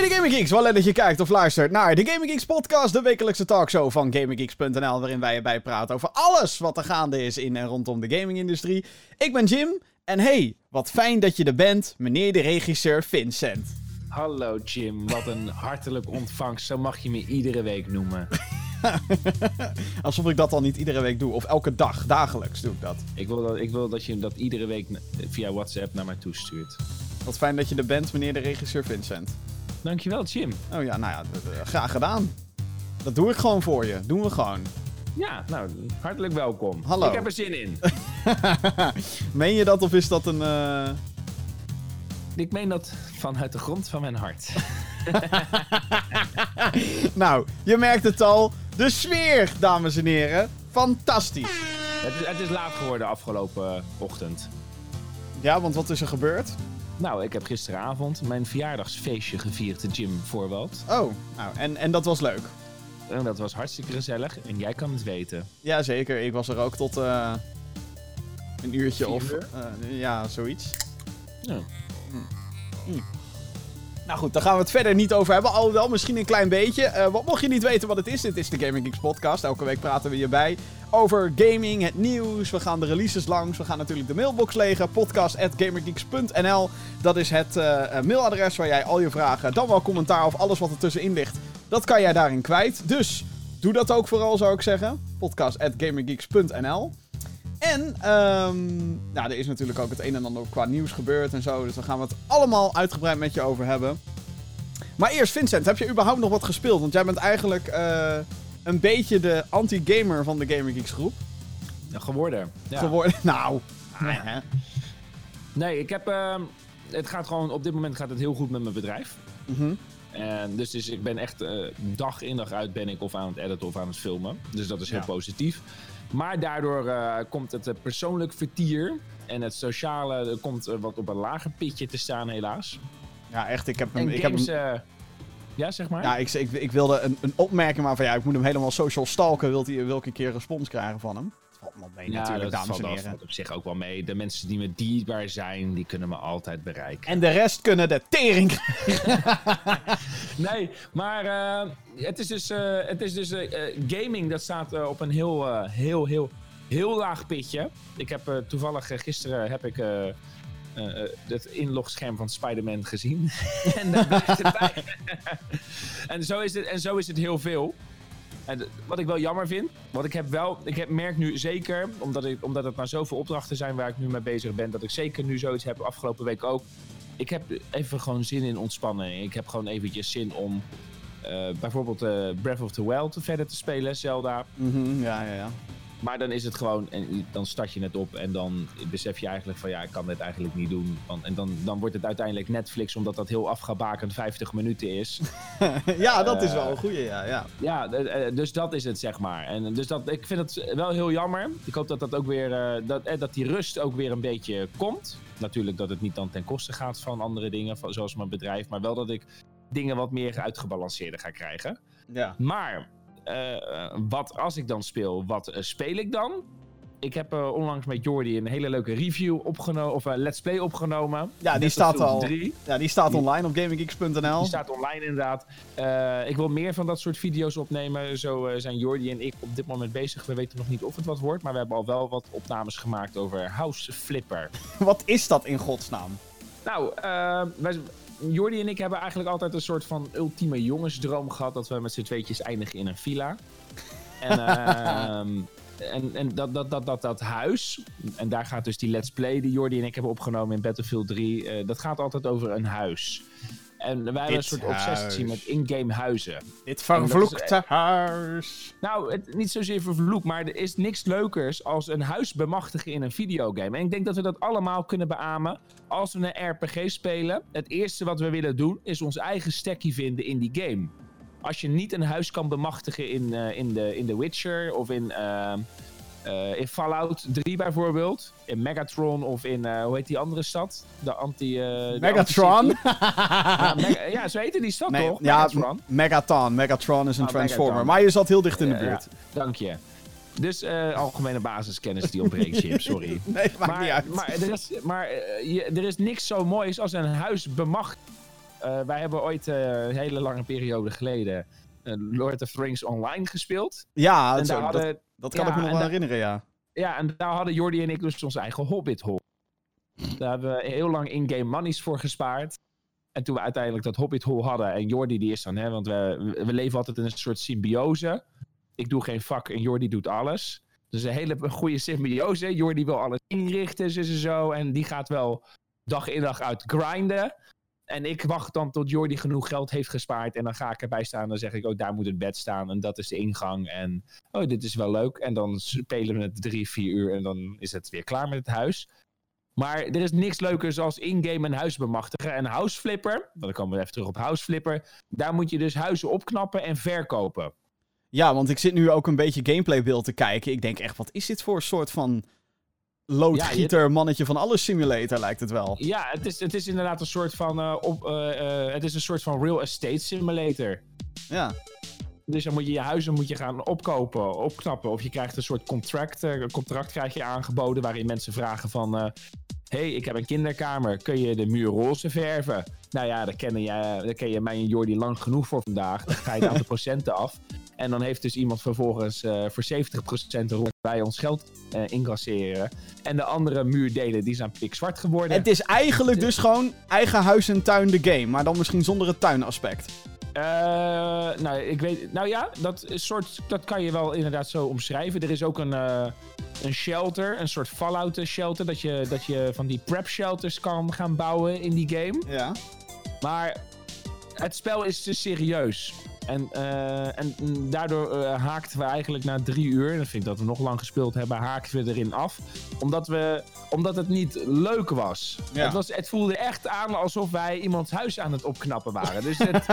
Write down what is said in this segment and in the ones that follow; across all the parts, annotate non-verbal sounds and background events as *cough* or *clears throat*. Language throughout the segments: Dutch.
mede Gaming Geeks, wel leuk dat je kijkt of luistert naar de Gaming Geeks podcast, de wekelijkse talkshow van GamingGeeks.nl, waarin wij erbij praten over alles wat er gaande is in en rondom de gamingindustrie. Ik ben Jim, en hey, wat fijn dat je er bent, meneer de regisseur Vincent. Hallo Jim, wat een *laughs* hartelijk ontvangst, zo mag je me iedere week noemen. *laughs* Alsof ik dat al niet iedere week doe, of elke dag, dagelijks doe ik dat. Ik wil dat, ik wil dat je dat iedere week via WhatsApp naar mij toestuurt. Wat fijn dat je er bent, meneer de regisseur Vincent. Dankjewel, Jim. Oh ja, nou ja, graag gedaan. Dat doe ik gewoon voor je. Doen we gewoon. Ja, nou, hartelijk welkom. Hallo. Ik heb er zin in. *laughs* meen je dat of is dat een... Uh... Ik meen dat vanuit de grond van mijn hart. *laughs* nou, je merkt het al. De sfeer, dames en heren. Fantastisch. Het is, het is laat geworden afgelopen ochtend. Ja, want wat is er gebeurd? Nou, ik heb gisteravond mijn verjaardagsfeestje gevierd, Jim Voorwald. Oh, nou, en, en dat was leuk? En dat was hartstikke gezellig en jij kan het weten. Jazeker, ik was er ook tot uh, een uurtje of... Uh, ja, zoiets. Ja. Hm. Hm. Nou goed, daar gaan we het verder niet over hebben. Alhoewel, misschien een klein beetje. Uh, wat mocht je niet weten wat het is, dit is de Gaming Geeks podcast. Elke week praten we hierbij over gaming, het nieuws. We gaan de releases langs. We gaan natuurlijk de mailbox legen. Podcast.gamergeeks.nl Dat is het uh, mailadres waar jij al je vragen, dan wel commentaar of alles wat er tussenin ligt. Dat kan jij daarin kwijt. Dus doe dat ook vooral, zou ik zeggen. Podcast.gamergeeks.nl en um, nou, er is natuurlijk ook het een en ander qua nieuws gebeurd en zo. Dus daar gaan we het allemaal uitgebreid met je over hebben. Maar eerst, Vincent, heb je überhaupt nog wat gespeeld? Want jij bent eigenlijk uh, een beetje de anti-gamer van de Gamer Geeks groep. Ja, geworden. Ja. Geworden, *laughs* nou. Ah, *laughs* nee, ik heb... Uh, het gaat gewoon... Op dit moment gaat het heel goed met mijn bedrijf. Mm En dus, dus ik ben echt uh, dag in dag uit ben ik of aan het editen of aan het filmen. Dus dat is heel positief. Maar daardoor uh, komt het persoonlijk vertier en het sociale komt wat op een lager pitje te staan, helaas. Ja, echt. Ik heb hem. ik games, heb hem... Ja, zeg maar. Ja, ik, ik, ik wilde een, een opmerking maar van ja, ik moet hem helemaal social stalken. Wilt hij welke keer respons krijgen van hem? Valt wel mee ja, natuurlijk, dames valt, en heren. Dat valt op zich ook wel mee. De mensen die me dierbaar zijn, die kunnen me altijd bereiken. En de rest kunnen de tering *laughs* Nee, maar uh, het is dus, uh, het is dus uh, gaming, dat staat op een heel, heel, heel, heel laag pitje. Ik heb toevallig gisteren heb ik... het inlogscherm van Spider-Man gezien. *laughs* en daar blijft het bij. en, zo is het, en zo is het heel veel. En wat ik wel jammer vind, want ik heb wel, ik heb, merk nu zeker, omdat, ik, omdat het maar zoveel opdrachten zijn waar ik nu mee bezig ben, dat ik zeker nu zoiets heb, afgelopen week ook. Ik heb even gewoon zin in ontspanning. Ik heb gewoon eventjes zin om uh, bijvoorbeeld uh, Breath of the Wild verder te spelen, Zelda. Mm ja, ja, ja. Maar dan is het gewoon, en dan start je het op en dan besef je eigenlijk van ja, ik kan dit eigenlijk niet doen. En dan, dan wordt het uiteindelijk Netflix, omdat dat heel afgebakend 50 minuten is. *laughs* ja, dat is wel een goeie, ja. Ja, ja dus dat is het, zeg maar. En dus dat, ik vind het wel heel jammer. Ik hoop dat dat ook weer, uh, dat, dat die rust ook weer een beetje komt. Natuurlijk dat het niet dan ten koste gaat van andere dingen, zoals mijn bedrijf. Maar wel dat ik dingen wat meer uitgebalanceerder ga krijgen. Ja. Maar wat als ik dan speel, wat uh, speel ik dan? Ik heb onlangs met Jordi een hele leuke review opgenomen, of let's play opgenomen. Ja, die staat al. Ja, die staat online op gaminggeeks.nl. Die staat online inderdaad. ik wil meer van dat soort video's opnemen. Zo zijn Jordi en ik op dit moment bezig. We weten nog niet of het wat wordt, maar we hebben al wel wat opnames gemaakt over House Flipper. *laughs* wat is dat in godsnaam? Nou, wij, Jordi en ik hebben eigenlijk altijd een soort van ultieme jongensdroom gehad. Dat we met z'n tweetjes eindigen in een villa. En, uh, *laughs* en, en dat, dat, dat, dat, dat huis, en daar gaat dus die Let's Play die Jordi en ik hebben opgenomen in Battlefield 3. Uh, eh, dat gaat altijd over een huis. En wij hebben een soort obsessie met in-game huizen. Dit vervloekte huis. Nou, het, niet zozeer vervloekt, maar er is niks leukers als een huis bemachtigen in een videogame. En ik denk dat we dat allemaal kunnen beamen als we een RPG spelen. Het eerste wat we willen doen is ons eigen stekkie vinden in die game. Als je niet een huis kan bemachtigen in, uh, in, de, in The Witcher of in... Uh, uh, in Fallout 3 bijvoorbeeld. In Megatron of in, uh, hoe heet die andere stad? De anti... Uh, Megatron? De *laughs* ja, Mega ja, zo heette die stad Me toch? Ja, Megatron. Megaton. Megatron is een oh, Transformer. Megaton. Maar je zat heel dicht in de buurt. Ja, dank je. Dus algemene basiskennis die ontbreekt, Jim, *laughs* sorry. Nee, maakt maar, niet uit. Maar, er is, maar je, er is niks zo moois als een huis bemacht wij hebben ooit een hele lange periode geleden Lord of the Rings online gespeeld. Ja, en hadden, dat, kan ik me nog wel herinneren, ja. Ja, en daar hadden Jordi en ik dus ons eigen Hobbit-hol. Daar hebben we heel lang in-game monies voor gespaard. En toen we uiteindelijk dat Hobbit Hole hadden. En Jordi die is dan, hè, want we, we leven altijd in een soort symbiose. Ik doe geen vak en Jordi doet alles. Dus een hele goede symbiose. Jordi wil alles inrichten, zo en zo. En die gaat wel dag in dag uit grinden. En ik wacht dan tot Jordi genoeg geld heeft gespaard. En dan ga ik erbij staan. En dan zeg ik, oh, daar moet het bed staan. En dat is de ingang. En oh, dit is wel leuk. En dan spelen we het drie, vier uur. En dan is het weer klaar met het huis. Maar er is niks leukers als in-game een huis bemachtigen. En Houseflipper, dan komen we even terug op Houseflipper. Daar moet je dus huizen opknappen en verkopen. Ja, want ik zit nu ook een beetje gameplaybeeld te kijken. Ik denk echt, wat is dit voor soort van loodgieter, mannetje van alles simulator lijkt het wel. Ja, het is, het is inderdaad een soort van, uh, op, uh, het is een soort van real estate simulator. Ja. Dus dan moet je je huizen moet je gaan opkopen, opknappen. Of je krijgt een soort contract, een contract krijg je aangeboden waarin mensen vragen van hey, ik heb een kinderkamer, kun je de muur roze verven? Nou ja, daar ken je, daar ken je mij en Jordi lang genoeg voor vandaag. Dan ga je het aantal *laughs* procenten af. En dan heeft dus iemand vervolgens uh, voor 70% roze bij ons geld uh, incasseren. En de andere muurdelen, die zijn pikzwart geworden. Het is eigenlijk dus gewoon eigen huis en tuin de game. Maar dan misschien zonder het tuinaspect. Uh, nou, ik weet, nou ja, dat, soort, dat kan je wel inderdaad zo omschrijven. Er is ook een, uh, een shelter, een soort Fallout shelter. Dat je, dat je van die prep shelters kan gaan bouwen in die game. Ja. Maar het spel is te serieus. En, uh, en daardoor uh, haakten we eigenlijk na drie uur, en dat vind ik dat we nog lang gespeeld hebben, haakten we erin af. Omdat, we, omdat het niet leuk was. Het, was. het voelde echt aan alsof wij iemands huis aan het opknappen waren. Dus *laughs* het,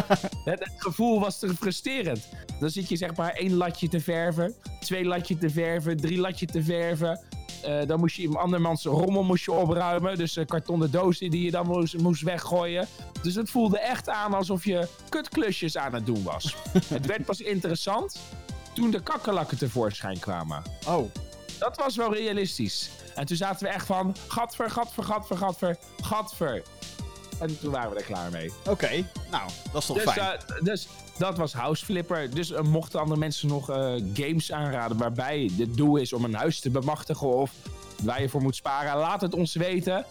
het, gevoel was te frustrerend. Dan zit je zeg maar één latje te verven, twee latje te verven, drie latje te verven. Uh, dan moest je een andermans rommel moest je opruimen. Dus uh, kartonnen dozen die je dan moest, moest weggooien. Dus het voelde echt aan alsof je kutklusjes aan het doen was. *laughs* het werd pas interessant toen de kakkerlakken tevoorschijn kwamen. Oh. Dat was wel realistisch. En toen zaten we echt van... Gadver, gadver, gadver, gadver, gadver. En toen waren we er klaar mee. Oké, nou, dat is toch dus, fijn. Uh, dus dat was House Flipper. Dus uh, mochten andere mensen nog uh, games aanraden waarbij het doel is om een huis te bemachtigen of waar je voor moet sparen, laat het ons weten.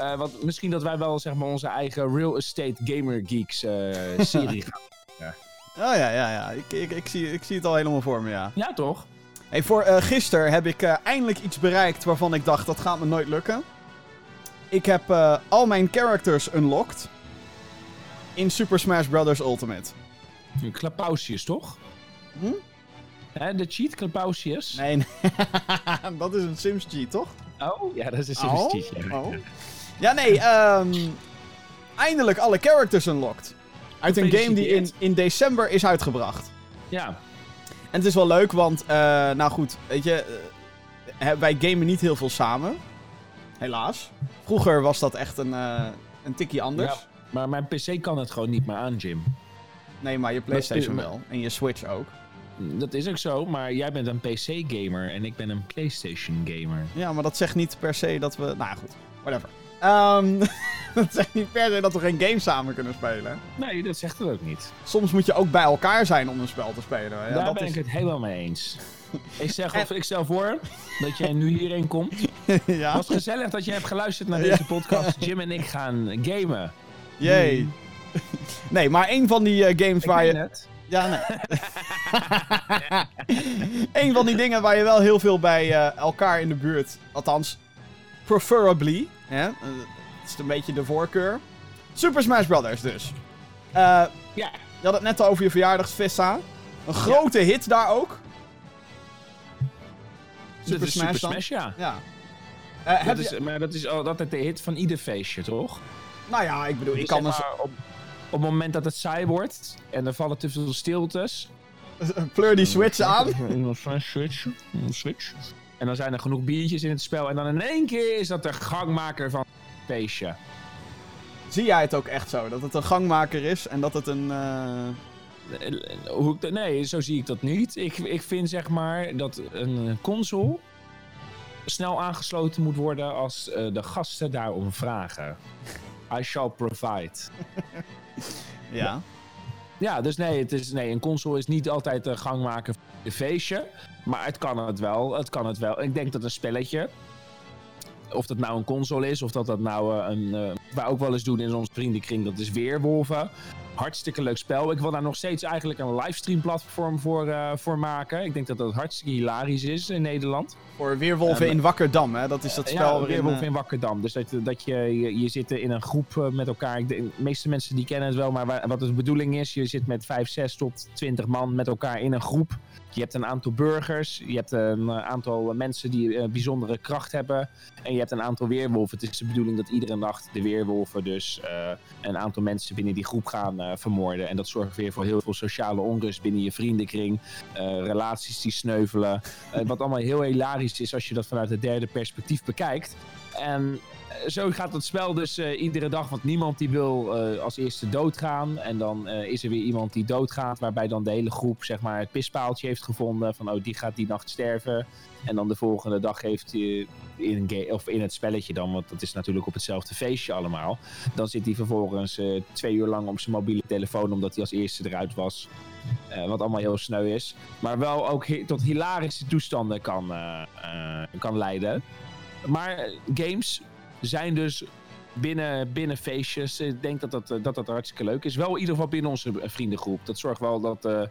Uh, want misschien dat wij wel zeg maar onze eigen Real Estate Gamer Geeks *laughs* serie gaan. Ja. Oh ja, ja, ja. Ik, ik, ik, zie, ik zie het al helemaal voor me, ja. Ja, toch? Hey, voor gisteren heb ik eindelijk iets bereikt waarvan ik dacht dat gaat me nooit lukken. Ik heb al mijn characters unlocked in Super Smash Bros. Ultimate. Klapausius, toch? Hm? Hè, de cheat, Klapausius? Nee, nee. *laughs* dat is een Sims cheat, toch? Oh, ja, dat is een Sims oh, cheat, ja. Oh. Ja, nee, um, eindelijk alle characters unlocked. Uit een game die in, in december is uitgebracht. Ja. En het is wel leuk, want, uh, nou goed, weet je, uh, wij gamen niet heel veel samen. Helaas. Vroeger was dat echt een, uh, een tikkie anders. Ja, maar mijn PC kan het gewoon niet meer aan, Jim. Nee, maar je PlayStation wel. En je Switch ook. Dat is ook zo, maar jij bent een PC-gamer en ik ben een PlayStation-gamer. Ja, maar dat zegt niet per se dat we. Nou goed, whatever. Um, *laughs* dat zegt niet per se dat we geen game samen kunnen spelen. Nee, dat zegt het ook niet. Soms moet je ook bij elkaar zijn om een spel te spelen. Ja, Daar ben ik het helemaal mee eens. Ik, zeg, of, ik stel voor dat jij nu hierheen komt. *laughs* ja. Het was gezellig dat je hebt geluisterd naar deze podcast. Jim en ik gaan gamen. Jee. Nee, maar een van die uh, games waar je... Het. Ja, nee. *laughs* een van die dingen waar je wel heel veel bij uh, elkaar in de buurt... Althans, preferably. Hè? Uh, het is een beetje de voorkeur. Super Smash Brothers dus. ja. Je had het net al over je verjaardagsfesta. Een grote hit daar ook. Super, Smash, Super Smash, ja. ja. dat is, Maar dat is altijd de hit van ieder feestje, toch? Nou ja, ik bedoel, ik kan dus... Op, op het moment dat het saai wordt en er vallen te veel stiltes... *laughs* Pleur die switch aan. *laughs* switch, switch. En dan zijn er genoeg biertjes in het spel. En dan in één keer is dat de gangmaker van het feestje. Zie jij het ook echt zo? Dat het een gangmaker is en dat het een... Uh... Nee, zo zie ik dat niet. Ik, ik vind zeg maar dat een console snel aangesloten moet worden als uh, de gasten daarom vragen. I shall provide. *laughs* Ja. Ja, dus nee, het is, nee, een console is niet altijd de gangmaker voor een feestje. Maar het kan het wel. Het kan het wel. Ik denk dat een spelletje. Of dat nou een console is, of dat dat nou uh, een. Uh, wij ook wel eens doen in onze vriendenkring, dat is Weerwolven. Hartstikke leuk spel. Ik wil daar nog steeds eigenlijk een livestream platform voor, uh, voor maken. Ik denk dat dat hartstikke hilarisch is in Nederland. Voor Weerwolven in Wakkerdam, hè? Dat is dat spel ja, waarin... Weerwolven in Wakkerdam. Dus dat, dat je, je, je zit in een groep met elkaar. De meeste mensen die kennen het wel, maar wat de bedoeling is... je zit met 5, 6 tot 20 man met elkaar in een groep. Je hebt een aantal burgers, je hebt een aantal mensen die een bijzondere kracht hebben. En je hebt een aantal weerwolven. Het is de bedoeling dat iedere nacht de weerwolven dus uh, een aantal mensen binnen die groep gaan vermoorden. En dat zorgt weer voor heel veel sociale onrust binnen je vriendenkring. Relaties die sneuvelen. wat allemaal heel hilarisch is als je dat vanuit het derde perspectief bekijkt. En zo gaat het spel dus uh, iedere dag, want niemand die wil uh, als eerste doodgaan. En dan uh, is er weer iemand die doodgaat, waarbij dan de hele groep zeg maar, het pispaaltje heeft gevonden. Van oh, die gaat die nacht sterven. En dan de volgende dag heeft hij in, of in het spelletje dan, want dat is natuurlijk op hetzelfde feestje allemaal. Dan zit hij vervolgens twee uur lang op zijn mobiele telefoon, omdat hij als eerste eruit was. wat allemaal heel sneu is. Maar wel ook tot hilarische toestanden kan, kan leiden. Maar games zijn dus binnen, binnen feestjes. Ik denk dat dat, dat dat hartstikke leuk is. Wel in ieder geval binnen onze vriendengroep. Dat zorgt wel dat, uh,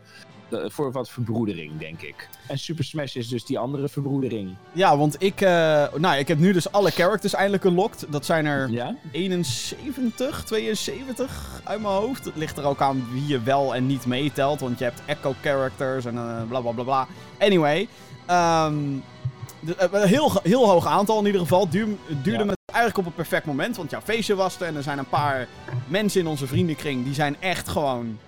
de, voor wat verbroedering, denk ik. En Super Smash is dus die andere verbroedering. Ja, want ik, uh, nou, ik heb nu dus alle characters eindelijk unlocked. Dat zijn er ja? 71, 72 uit mijn hoofd. Het ligt er ook aan wie je wel en niet meetelt. Want je hebt echo characters en uh, bla bla bla bla. Anyway. Um, een heel, heel hoog aantal in ieder geval. Duur, duurde ja. me eigenlijk op een perfect moment. Want jouw feestje was er. En er zijn een paar mensen in onze vriendenkring. Die zijn echt gewoon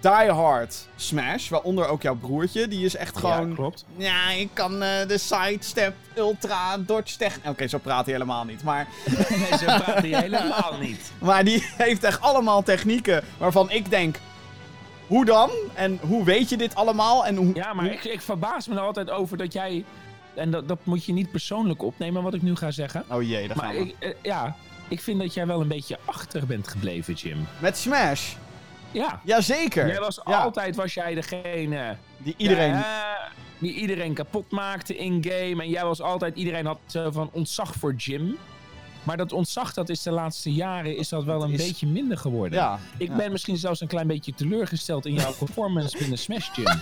die hard Smash. Waaronder ook jouw broertje. Die is echt gewoon... Ja, klopt. Ja, ik kan uh, de sidestep, ultra, dodge tech... Oké, okay, zo praat hij helemaal niet. Maar... *laughs* nee, zo praat hij helemaal niet. *laughs* Maar die heeft echt allemaal technieken waarvan ik denk... Hoe dan? En hoe weet je dit allemaal? En hoe, ja, maar ik, ik verbaas me er altijd over dat jij en dat, dat moet je niet persoonlijk opnemen wat ik nu ga zeggen. Oh jee, dat maar gaan we. Ik, uh, ja, ik vind dat jij wel een beetje achter bent gebleven, Jim. Met Smash? Ja. Jazeker. Jij was ja. altijd was jij degene... Die iedereen... Ja, die iedereen kapot maakte in-game. En jij was altijd... Iedereen had uh, van ontzag voor Jim. Maar dat ontzag, dat is de laatste jaren, is dat wel een is... beetje minder geworden. Ja, ik ja. ben misschien zelfs een klein beetje teleurgesteld in jouw *laughs* performance binnen Smash Jim. *laughs*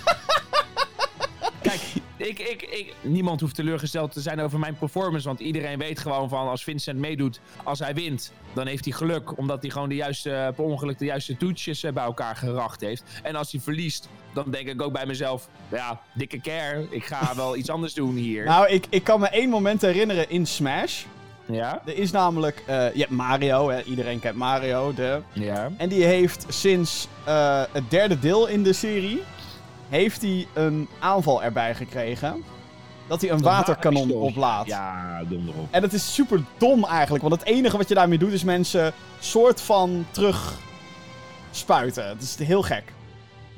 Kijk, ik, ik, ik, niemand hoeft teleurgesteld te zijn over mijn performance. Want iedereen weet gewoon van als Vincent meedoet, als hij wint, dan heeft hij geluk. Omdat hij gewoon de juiste, per ongeluk de juiste toetsjes bij elkaar geracht heeft. En als hij verliest, dan denk ik ook bij mezelf, ja, dikke care. Ik ga *laughs* wel iets anders doen hier. Nou, ik, ik kan me één moment herinneren in Smash. Ja? Er is namelijk, uh, je hebt Mario, hè? iedereen kent Mario. De... Ja. En die heeft sinds uh, het derde deel in de serie, heeft hij een aanval erbij gekregen. Dat hij een waterkanon oplaadt. Ja, dom erop. En dat is super dom eigenlijk. Want het enige wat je daarmee doet is mensen soort van terug spuiten. Het is heel gek.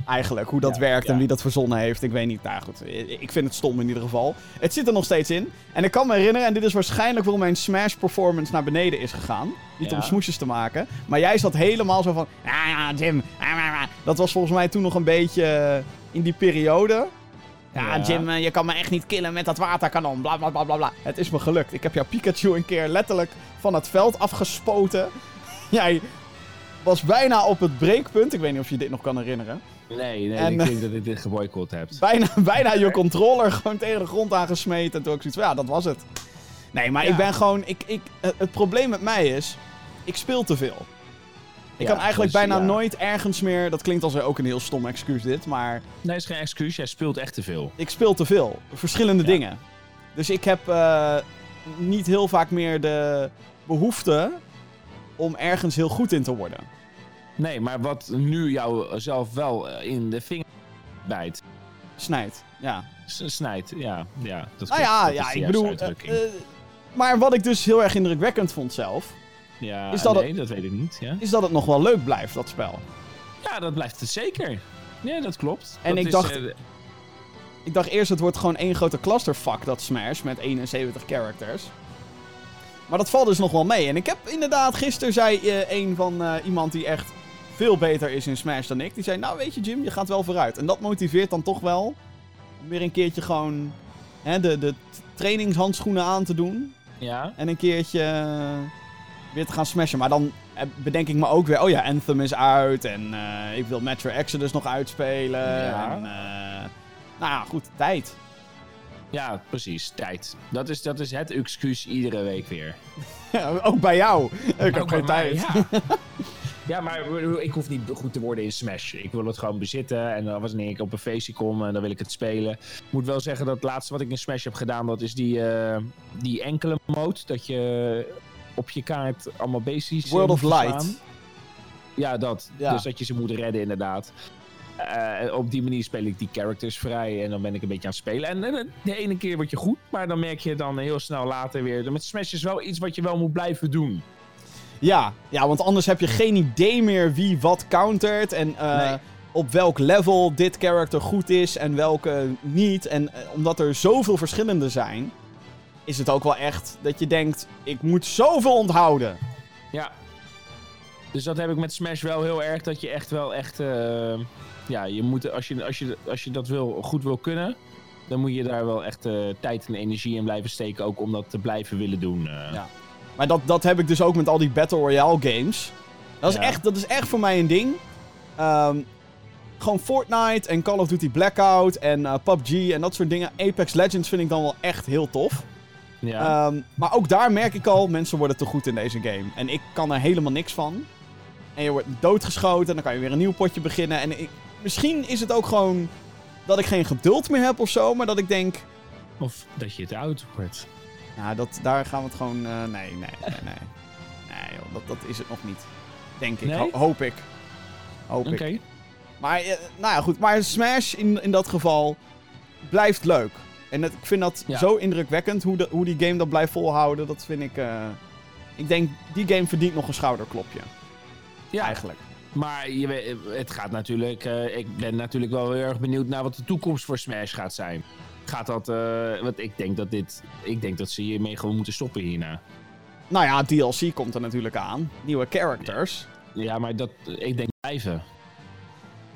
Eigenlijk, hoe dat Ja, werkt en wie dat verzonnen heeft. Ik weet niet. Nou goed, ik vind het stom in ieder geval. Het zit er nog steeds in. En ik kan me herinneren, en dit is waarschijnlijk waarom mijn Smash performance naar beneden is gegaan. Niet Ja. om smoesjes te maken. Maar jij zat helemaal zo van... Ja, ja, Jim. ah, ah, ah." Dat was volgens mij toen nog een beetje in die periode. Ja, Ja. Jim, eh, je kan me echt niet killen met dat waterkanon. Bla bla bla bla bla. Het is me gelukt. Ik heb jouw Pikachu een keer letterlijk van het veld afgespoten. *laughs* Jij was bijna op het breekpunt. Ik weet niet of je dit nog kan herinneren. Nee, nee, En, ik eh, denk dat ik dit geboycott heb. *laughs* Bijna, bijna je controller gewoon tegen de grond aangesmeten. En toen ook zoiets van, ja, dat was het. Nee, maar Ja. ik ben gewoon... Ik, ik, het het probleem met mij is, ik speel te veel. Ik kan eigenlijk dus, bijna nooit ergens meer... Dat klinkt als ook een heel stom excuus dit, maar... Nee, is geen excuus. Jij speelt echt te veel. ik speel te veel. Verschillende dingen. Dus ik heb eh, niet heel vaak meer de behoefte om ergens heel goed in te worden. Nee, maar wat nu jou zelf wel eh, in de vinger bijt. Snijdt, ja. S- snijdt, ja. ja dat Nou ja, ja ik bedoel... eh, eh, maar wat ik dus heel erg indrukwekkend vond zelf... ja, is dat nee, dat weet ik niet. Ja. is dat het nog wel leuk blijft, dat spel. ja, dat blijft het zeker. Ja, dat klopt. En Dat ik is, dacht- eh, Ik dacht eerst, het wordt gewoon één grote clusterfuck, dat Smash, met 71 characters. Maar dat valt dus nog wel mee. En ik heb inderdaad, gisteren zei eh, een van eh, iemand die echt veel beter is in Smash dan ik. Die zei, nou weet je Jim, je gaat wel vooruit. En dat motiveert dan toch wel om weer een keertje gewoon hè, de, de trainingshandschoenen aan te doen. Ja. En een keertje weer te gaan smashen. Maar dan eh, bedenk ik me ook weer, oh ja, Anthem is uit. En eh, ik wil Metro Exodus nog uitspelen. Ja. En, eh, nou ja, goed, tijd. Ja, precies. Tijd. Dat is, dat is het excuus iedere week weer. *laughs* ook bij jou. Ik heb Ook geen mij, tijd. Ja. *laughs* ja, maar ik hoef niet goed te worden in Smash. Ik wil het gewoon bezitten. En dan wanneer ik op een feestje kom, en dan wil ik het spelen. Ik moet wel zeggen dat het laatste wat ik in Smash heb gedaan, dat is die, die enkele mode. Dat je op je kaart allemaal basics... eh, World of Light. Ja, dat. Ja. Dus dat je ze moet redden, inderdaad. Eh, op die manier speel ik die characters vrij en dan ben ik een beetje aan het spelen. En, de ene keer word je goed, maar dan merk je dan heel snel later weer. Met Smash is wel iets wat je wel moet blijven doen. Ja, ja, want anders heb je geen idee meer wie wat countert. En eh, Nee. op welk level dit character goed is en welke niet. En omdat er zoveel verschillende zijn, is het ook wel echt dat je denkt: ik moet zoveel onthouden. Ja. Dus dat heb ik met Smash wel heel erg. Dat je echt wel echt. eh, ja, je moet, als, je, als, je, als je dat wil, goed wil kunnen. Dan moet je daar wel echt eh, tijd en energie in blijven steken. Ook om dat te blijven willen doen. eh. Ja. Maar dat, dat heb ik dus ook met al die Battle Royale games. Dat is, echt, dat is echt voor mij een ding. Ehm, gewoon Fortnite en Call of Duty Blackout en PUBG en dat soort dingen. Apex Legends vind ik dan wel echt heel tof. Ja. Ehm, maar ook daar merk ik al, mensen worden te goed in deze game. En ik kan er helemaal niks van. En je wordt doodgeschoten en dan kan je weer een nieuw potje beginnen. En ik, misschien is het ook gewoon dat ik geen geduld meer heb of zo. Maar dat ik denk, Of dat je te oud wordt. nou, dat, daar gaan we het gewoon... eh, nee, nee, nee, nee. Nee, joh, dat, dat is het nog niet. Denk ik. Nee? Ho- hoop ik. Hoop Oké. ik. Maar, eh, nou ja, goed. Maar Smash in, in dat geval blijft leuk. En het- ik vind dat Ja. zo indrukwekkend hoe, de, hoe die game dat blijft volhouden. Dat vind ik... eh, ik denk, die game verdient nog een schouderklopje. Ja, Eigenlijk. Maar je, weet- het gaat natuurlijk. eh, ik ben natuurlijk wel heel erg benieuwd naar wat de toekomst voor Smash gaat zijn. Gaat dat. eh want ik denk dat dit. Ik denk dat ze hiermee gewoon moeten stoppen hierna. Nou ja, DLC komt er natuurlijk aan. Nieuwe characters. Ja, maar dat. Ik denk blijven.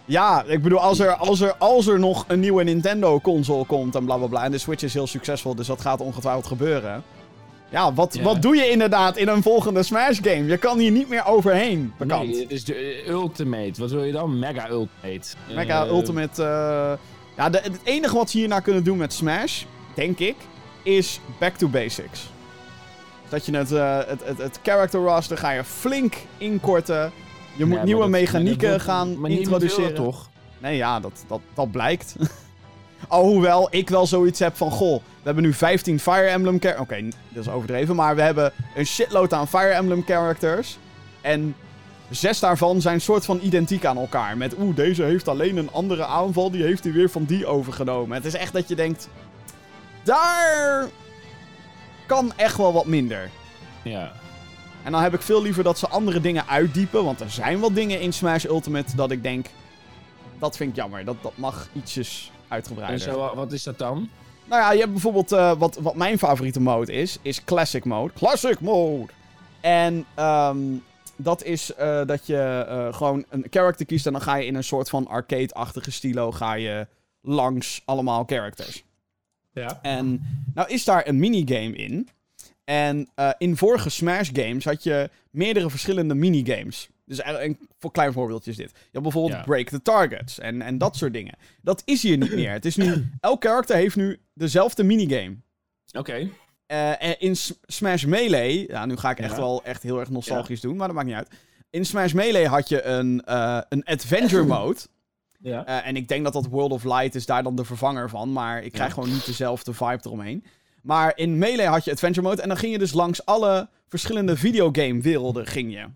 Ja, ik bedoel, als er, als er, als er nog een nieuwe Nintendo-console komt en bla bla bla. En de Switch is heel succesvol, dus dat gaat ongetwijfeld gebeuren. Ja, wat, Ja. wat doe je inderdaad in een volgende Smash-game? Je kan hier niet meer overheen, bekend. Nee, het is de eh, Ultimate. Wat wil je dan? Mega Ultimate. Mega Eh, Ultimate. eh, Ja, de, het enige wat ze hierna kunnen doen met Smash, denk ik, is back to basics. Dat je het, het, het, het character roster ga je flink inkorten. Je moet nieuwe dat- mechanieken dat gaan maar introduceren. toch? Nee, ja, dat, dat, dat blijkt. *laughs* Alhoewel ik wel zoiets heb van, goh, we hebben nu 15 Fire Emblem characters. Oké, dat is overdreven, maar we hebben een shitload aan Fire Emblem characters. En zes daarvan zijn soort van identiek aan elkaar. Met, oeh, deze heeft alleen een andere aanval, die heeft hij weer van die overgenomen. Het is echt dat je denkt, daar kan echt wel wat minder. Ja. En dan heb ik veel liever dat ze andere dingen uitdiepen. Want er zijn wel dingen in Smash Ultimate dat ik denk... Dat vind ik jammer. Dat, dat mag ietsjes En uitgebreider. zo, wat is dat dan? Nou ja, je hebt bijvoorbeeld... eh, wat, wat mijn favoriete mode is, is Classic Mode. Classic Mode! En ehm, dat is eh, dat je eh, gewoon een character kiest... en dan ga je in een soort van arcade-achtige stilo... ga je langs allemaal characters. Ja. En nou is daar een minigame in. En eh, in vorige Smash games had je meerdere verschillende minigames. Dus een, een voor klein voorbeeldje is dit. Je hebt bijvoorbeeld Ja. break the targets en, en dat soort dingen. Dat is hier niet meer. Het is nu, *clears throat* elk karakter heeft nu dezelfde minigame. Oké. Eh, en in S- Smash Melee, ja, nu ga ik echt Ja. wel echt heel erg nostalgisch doen, maar dat maakt niet uit. In Smash Melee had je een, eh, een adventure *clears throat* mode. Ja. Eh, en ik denk dat dat World of Light is daar dan de vervanger van. Maar ik krijg Ja. gewoon niet dezelfde vibe eromheen. Maar in Melee had je Adventure Mode. En dan ging je dus langs alle verschillende videogame werelden ging je.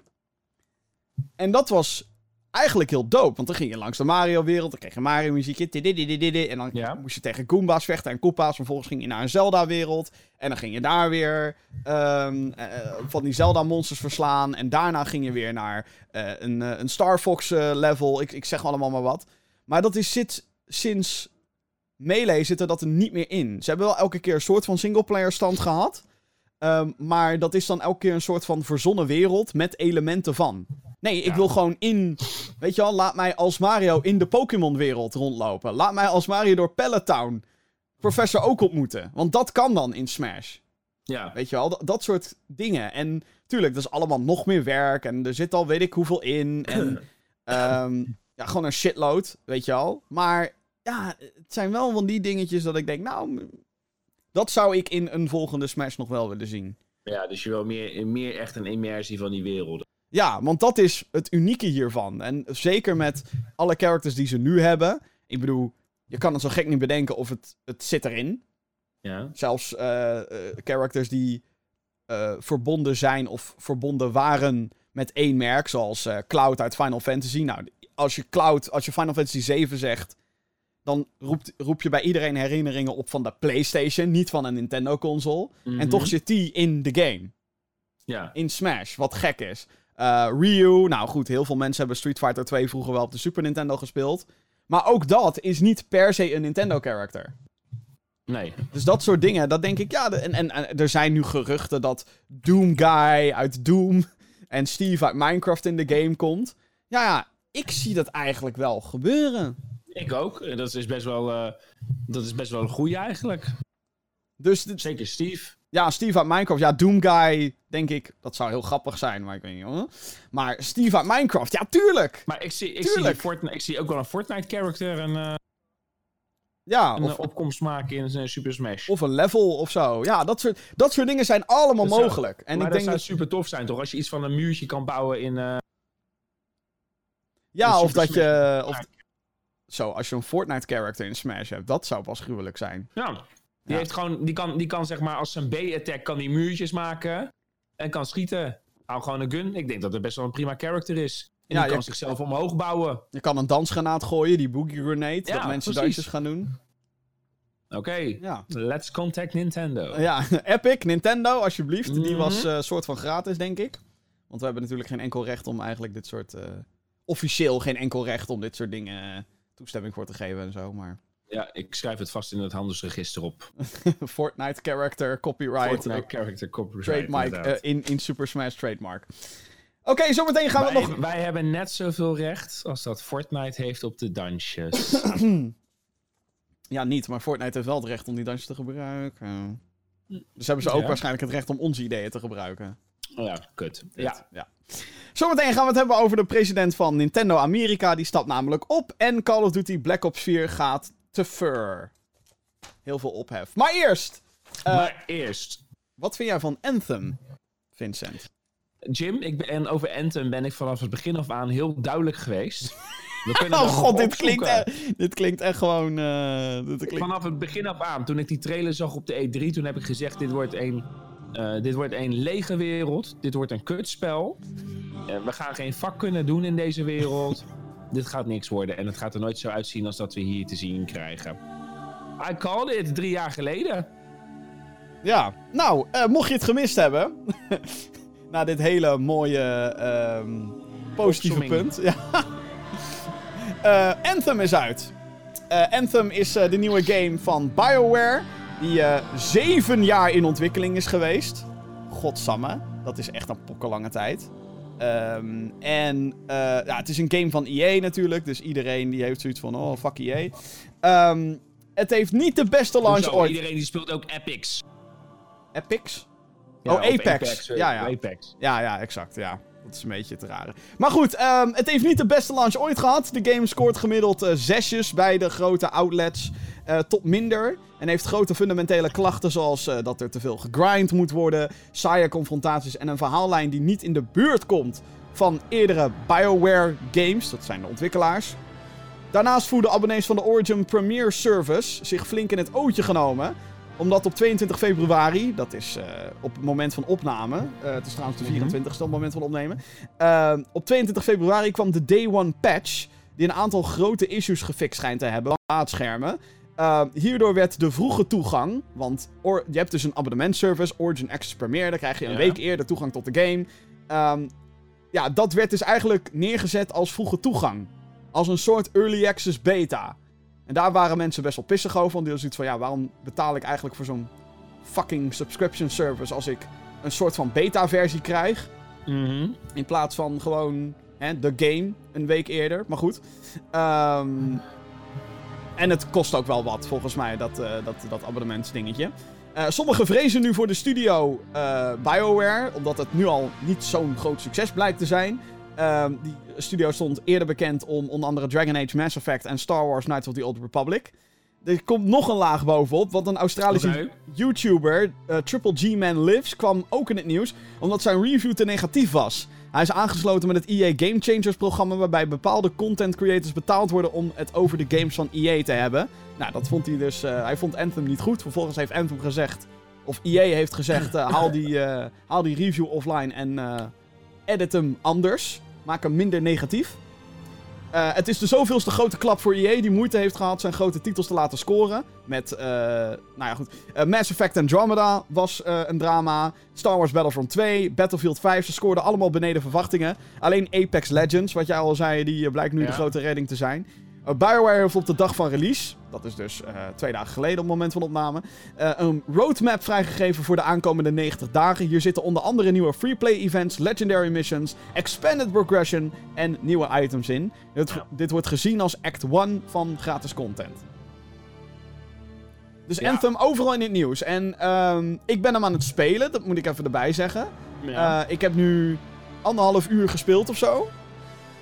En dat was eigenlijk heel dope. Want dan ging je langs de Mario wereld. Dan kreeg je Mario muziekje. tidididididi, En dan Ja. moest je tegen Goomba's vechten en Koopa's. Vervolgens ging je naar een Zelda wereld. En dan ging je daar weer ehm, eh, van die Zelda monsters verslaan. En daarna ging je weer naar eh, een, eh, een Star Fox eh, level. Ik, ik zeg allemaal maar wat. Maar dat is zit sinds Melee zit er dat er niet meer in. Ze hebben wel elke keer een soort van singleplayer stand gehad. Ehm, maar dat is dan elke keer een soort van verzonnen wereld met elementen van. Nee, ik wil gewoon in. Weet je wel, laat mij als Mario in de Pokémon-wereld rondlopen. Laat mij als Mario door Pelletown Professor ook ontmoeten. Want dat kan dan in Smash. Ja. Weet je wel, dat, dat soort dingen. En tuurlijk, dat is allemaal nog meer werk. En er zit al weet ik hoeveel in. En *clears throat* ehm, ja, gewoon een shitload, weet je wel. Maar ja, het zijn wel van die dingetjes dat ik denk, nou, dat zou ik in een volgende Smash nog wel willen zien. Ja, dus je wil meer, meer echt een immersie van die werelden. Ja, want dat is het unieke hiervan. En zeker met alle characters die ze nu hebben. Ik bedoel, je kan het zo gek niet bedenken of het, het zit erin. Ja. Zelfs uh, characters die uh, verbonden zijn of verbonden waren met één merk, zoals Cloud uit Final Fantasy. Nou, als je Cloud, als je Final Fantasy 7 zegt, dan roept, roep je bij iedereen herinneringen op van de PlayStation, niet van een Nintendo-console. En Mhm. toch zit die in de game. Ja. In Smash, wat gek is. Uh, Ryu, nou goed, heel veel mensen hebben Street Fighter 2 vroeger wel op de Super Nintendo gespeeld. Maar ook dat is niet per se een Nintendo-character. Nee. Dus dat soort dingen, dat denk ik, ja. de- en, en, en er zijn nu geruchten dat Doom Guy uit Doom en Steve uit Minecraft in de game komt. Ja, ja, ik zie dat eigenlijk wel gebeuren. Ik ook. En Dat is best wel, eh, dat is best wel een goeie eigenlijk. Dus Zeker Steve. ja, Steve uit Minecraft. Ja, Doom Guy, denk ik, dat zou heel grappig zijn, maar ik weet niet hoor. Maar Steve uit Minecraft, ja, tuurlijk. Maar ik zie, ik zie, Tuurlijk. Fortnite, ik zie ook wel een Fortnite-character een, eh, Ja, een of, eh, opkomst maken in eh, Super Smash. of een level of zo. Ja, dat soort, dat soort dingen zijn allemaal Dat zou- mogelijk. En maar ik dat denk zou dat, super tof zijn, toch? Als je iets van een muurtje kan bouwen in... eh, ja, in of dat je, of. Zo, als je een Fortnite-character in Smash hebt, dat zou pas gruwelijk zijn. Ja. Die, Ja. Heeft gewoon, die, kan, die kan zeg maar als zijn B-attack kan die muurtjes maken en kan schieten. Hou gewoon een gun. Ik denk dat het best wel een prima character is. En Ja, die kan je- zichzelf omhoog bouwen. Je kan een dansgranaat gooien, die boogie grenade, Ja, dat mensen precies. dansjes gaan doen. Oké, Ja. let's contact Nintendo. Ja, *laughs* Epic, Nintendo, alsjeblieft. Die Mhm. was een soort van gratis, denk ik. Want we hebben natuurlijk geen enkel recht om eigenlijk dit soort... eh, officieel geen enkel recht om dit soort dingen eh, toestemming voor te geven en zo. Maar Ja, ik schrijf het vast in het handelsregister op. *laughs* Fortnite character, copyright, Fortnite character copyright. trademark eh, in, in Super Smash trademark. Oké, zometeen gaan we nog... wij hebben net zoveel recht als dat Fortnite heeft op de dansjes. *clears throat* Ja, niet, maar Fortnite heeft wel het recht om die dansjes te gebruiken. Dus hebben ze ook Ja. waarschijnlijk het recht om onze ideeën te gebruiken. oh ja, kut. Ja, ja. Zometeen gaan we het hebben over de president van Nintendo Amerika. Die stapt namelijk op. En Call of Duty Black Ops 4 gaat te fur. Heel veel ophef. Maar eerst, eh, maar eerst... wat vind jij van Anthem, Vincent? Jim, ik ben, en over Anthem ben ik vanaf het begin af aan heel duidelijk geweest. We *laughs* Oh god, dit klinkt, e- dit klinkt echt gewoon... eh, dit klinkt... Vanaf het begin af aan, toen ik die trailer zag op de E3, toen heb ik gezegd: dit wordt een, eh, dit wordt een lege wereld. Dit wordt een kutspel. Eh, we gaan geen vak kunnen doen in deze wereld. *laughs* dit gaat niks worden en het gaat er nooit zo uitzien als dat we hier te zien krijgen. I called it drie jaar geleden. Ja, nou, eh, mocht je het gemist hebben... *laughs* na dit hele mooie ehm, positieve punt. Ja. *laughs* Anthem is uit. Anthem is de nieuwe game van BioWare. Die eh, zeven jaar in ontwikkeling is geweest. Godsamme, dat is echt een pokkenlange tijd. Ehm, en eh, ja, het is een game van EA natuurlijk. Dus iedereen die heeft zoiets van, oh fuck EA. Ehm, het heeft niet de beste launch Hoezo? ooit. Iedereen die speelt ook Epics. Epics? Ja, Oh, Apex. eh, Ja, ja. Apex. Ja, ja, exact. Ja. Dat is een beetje te rare. Maar goed, ehm, het heeft niet de beste launch ooit gehad. De game scoort gemiddeld zesjes bij de grote outlets. eh, tot minder. En heeft grote fundamentele klachten zoals eh, dat er te veel gegrind moet worden. Saaie confrontaties en een verhaallijn die niet in de buurt komt van eerdere BioWare games. Dat zijn de ontwikkelaars. Daarnaast voelden abonnees van de Origin Premier Service zich flink in het ootje genomen omdat op 22 februari, dat is eh, op het moment van opname. eh, het is trouwens de Mhm. 24ste op het moment van opnemen. op 22 februari kwam de Day One patch. Die een aantal grote issues gefixt schijnt te hebben. Laadschermen. Eh, hierdoor werd de vroege toegang. Want or- je hebt dus een abonnementservice, Origin Access Premier. Daar krijg je een Ja. week eerder toegang tot de game. Ehm, ja, dat werd dus eigenlijk neergezet als vroege toegang. Als een soort early access beta. En daar waren mensen best wel pissig over. Want die hadden zoiets van, ja, waarom betaal ik eigenlijk voor zo'n fucking subscription service als ik een soort van beta-versie krijg? Mhm. In plaats van gewoon Hè, de game een week eerder, maar goed. Ehm, en het kost ook wel wat, volgens mij, dat, uh, dat, dat abonnementsdingetje. Uh, sommigen vrezen nu voor de studio uh, BioWare, omdat het nu al niet zo'n groot succes blijkt te zijn. Ehm, die studio stond eerder bekend om onder andere Dragon Age, Mass Effect en Star Wars Knights of the Old Republic. Er komt nog een laag bovenop, want een Australische YouTuber, Triple G Man Lives, kwam ook in het nieuws omdat zijn review te negatief was. Hij is aangesloten met het EA Game Changers programma, waarbij bepaalde content creators betaald worden om het over de games van EA te hebben. Nou, dat vond hij dus. Uh, hij vond Anthem niet goed. Vervolgens heeft Anthem gezegd, of EA heeft gezegd: uh, haal, die, haal die review offline en edit hem anders. Maak hem minder negatief. Uh, het is de zoveelste grote klap voor EA die moeite heeft gehad zijn grote titels te laten scoren. Met, uh, nou ja goed, uh, Mass Effect Andromeda was een drama. Star Wars Battlefront 2, Battlefield 5, ze scoorden allemaal beneden verwachtingen. Alleen Apex Legends, wat jij al zei, die blijkt nu de grote redding te zijn. Uh, BioWare heeft op de dag van release, dat is dus uh, twee dagen geleden op het moment van opname, uh, een roadmap vrijgegeven voor de aankomende 90 dagen. Hier zitten onder andere nieuwe freeplay events, legendary missions, expanded progression en nieuwe items in. Dit, ja. dit wordt gezien als act 1 van gratis content. Dus ja. Anthem overal in het nieuws. En um, ik ben hem aan het spelen, dat moet ik even erbij zeggen. Ja. ik heb nu anderhalf uur gespeeld of zo.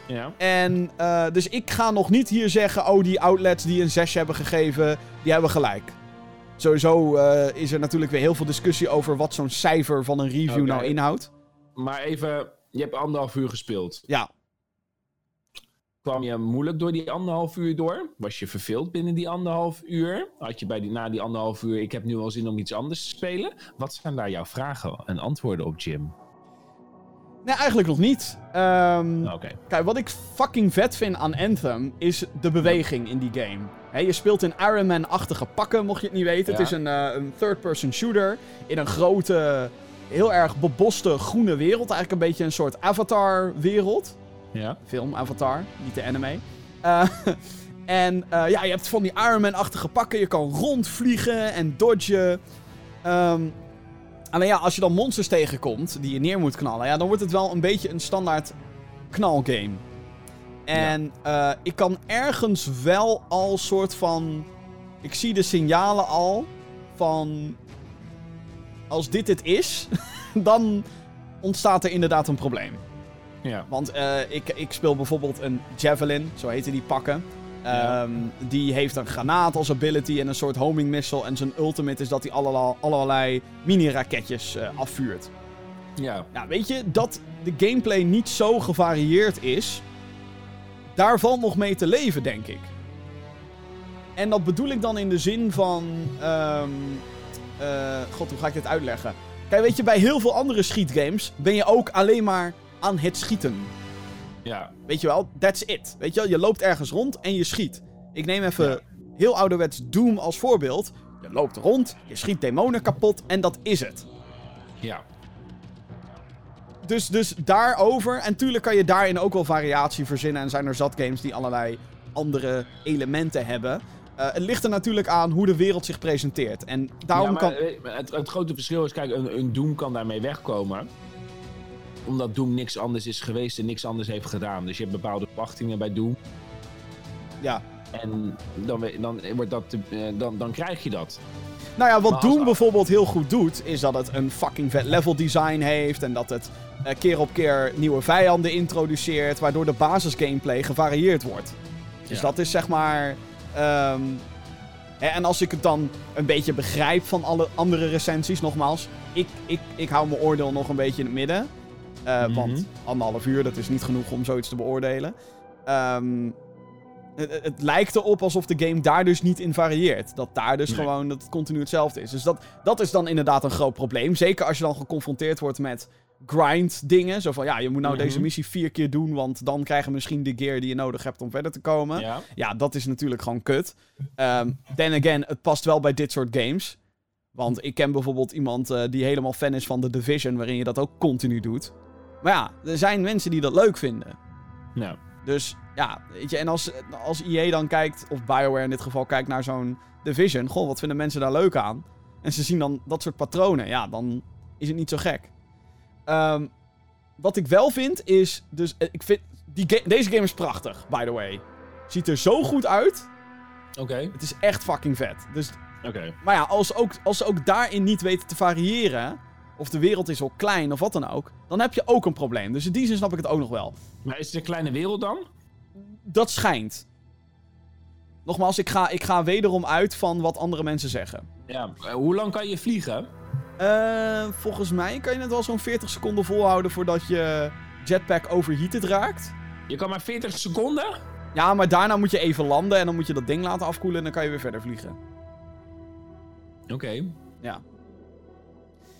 Ja. En uh, dus ik ga nog niet hier zeggen, oh die outlets die een 6 hebben gegeven, die hebben gelijk. Sowieso uh, is er natuurlijk weer heel veel discussie over wat zo'n cijfer van een review okay. nou inhoudt. Maar even, je hebt anderhalf uur gespeeld. Ja. Kwam je moeilijk door die anderhalf uur door? Was je verveeld binnen die anderhalf uur? Had je bij die, na die anderhalf uur, ik heb nu al zin om iets anders te spelen? Wat zijn daar jouw vragen en antwoorden op, Jim? Nee, eigenlijk nog niet. Um, okay. Kijk, wat ik fucking vet vind aan Anthem is de beweging in die game. He, je speelt in Iron Man-achtige pakken, mocht je het niet weten. Ja. Het is een, uh, een third-person shooter in een grote, heel erg beboste groene wereld. Eigenlijk een beetje een soort Avatar-wereld. Ja. Film Avatar, niet de anime. Uh, *laughs* en uh, ja, je hebt van die Iron Man-achtige pakken. Je kan rondvliegen en dodgen. Um, Alleen ja, als je dan monsters tegenkomt die je neer moet knallen, ja, dan wordt het wel een beetje een standaard knalgame. En ja. uh, ik kan ergens wel al soort van. Ik zie de signalen al van. Als dit het is, *laughs* dan ontstaat er inderdaad een probleem. Ja. Want uh, ik, ik speel bijvoorbeeld een Javelin, zo heten die pakken. Ja. Um, die heeft een granaat als ability en een soort homing missile. En zijn ultimate is dat hij allerlei, allerlei mini-raketjes uh, afvuurt. Ja. Nou, weet je, dat de gameplay niet zo gevarieerd is. Daar valt nog mee te leven, denk ik. En dat bedoel ik dan in de zin van. Um, uh, God, hoe ga ik dit uitleggen? Kijk, weet je, bij heel veel andere schietgames ben je ook alleen maar aan het schieten. Ja. Weet je wel, that's it. Weet je wel, je loopt ergens rond en je schiet. Ik neem even ja. heel ouderwets Doom als voorbeeld. Je loopt rond, je schiet demonen kapot en dat is het. Ja. Dus, dus daarover, en tuurlijk kan je daarin ook wel variatie verzinnen. En zijn er zat games die allerlei andere elementen hebben. Uh, het ligt er natuurlijk aan hoe de wereld zich presenteert. En daarom ja, kan. Het, het, grote verschil is, kijk, een, een Doom kan daarmee wegkomen omdat Doom niks anders is geweest en niks anders heeft gedaan. Dus je hebt bepaalde verwachtingen bij Doom. Ja. En dan, dan, wordt dat, dan, dan krijg je dat. Nou ja, wat. Doom bijvoorbeeld heel goed doet, is dat het een fucking vet level design heeft. En dat het uh, keer op keer nieuwe vijanden introduceert. Waardoor de basis gameplay gevarieerd wordt. Dus ja. dat is zeg maar. Um, en als ik het dan een beetje begrijp van alle andere recensies, nogmaals. Ik, ik, ik hou mijn oordeel nog een beetje in het midden. Uh, mm -hmm. Want anderhalf uur, dat is niet genoeg om zoiets te beoordelen. Um, het, het, lijkt erop alsof de game daar dus niet in varieert. Dat daar dus nee. gewoon dat het continu hetzelfde is. Dus dat, dat is dan inderdaad een groot probleem. Zeker als je dan geconfronteerd wordt met grind dingen. Zo van, ja, je moet nou mm -hmm. deze missie vier keer doen... want dan krijg je misschien de gear die je nodig hebt om verder te komen. Ja, ja dat is natuurlijk gewoon kut. Um, then again, het past wel bij dit soort games. Want ik ken bijvoorbeeld iemand uh, die helemaal fan is van The Division... waarin je dat ook continu doet. Maar ja, er zijn mensen die dat leuk vinden. Nou. Dus ja, weet je, en als, als EA dan kijkt, of BioWare in dit geval kijkt naar zo'n Division, goh, wat vinden mensen daar leuk aan? En ze zien dan dat soort patronen, ja, dan is het niet zo gek. Um, wat ik wel vind is, dus ik vind, die deze game is prachtig, by the way. Ziet er zo goed uit. Oké. Het is echt fucking vet. Dus, Oké. Maar ja, als, ook, als ze ook daarin niet weten te variëren... of de wereld is al klein of wat dan ook... dan heb je ook een probleem. Dus in die zin snap ik het ook nog wel. Maar is het een kleine wereld dan? Dat schijnt. Nogmaals, ik ga, ik ga wederom uit van wat andere mensen zeggen. Ja, eh, hoe lang kan je vliegen? Uh, volgens mij kan je het wel zo'n 40 seconden volhouden voordat je jetpack overheated raakt. Je kan maar 40 seconden? Ja, maar daarna moet je even landen en dan moet je dat ding laten afkoelen en dan kan je weer verder vliegen. Oké. Ja.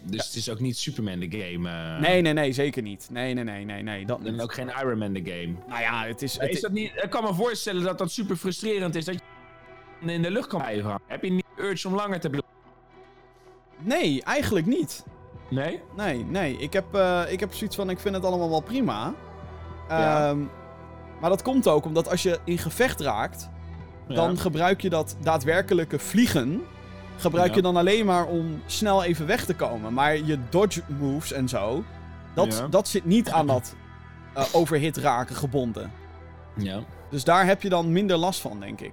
Dus het is ook niet Superman de game? Uh... Nee, nee, nee, zeker niet. Nee, nee, nee, nee, nee. Dat en ook geen Iron Man de game? Nou ja, het is... Het is dat niet... Ik kan me voorstellen dat dat super frustrerend is dat je in de lucht kan blijven Heb je niet urge om langer te blijven? Nee, eigenlijk niet. Nee? Nee, nee. Ik heb, uh, ik heb zoiets van, ik vind het allemaal wel prima. Ja. Um, maar dat komt ook omdat als je in gevecht raakt, dan gebruik je dat daadwerkelijke vliegen. Gebruik je dan alleen maar om snel even weg te komen. Maar je dodge moves en zo, dat, dat zit niet aan dat uh, overhit raken gebonden. Ja. Dus daar heb je dan minder last van, denk ik.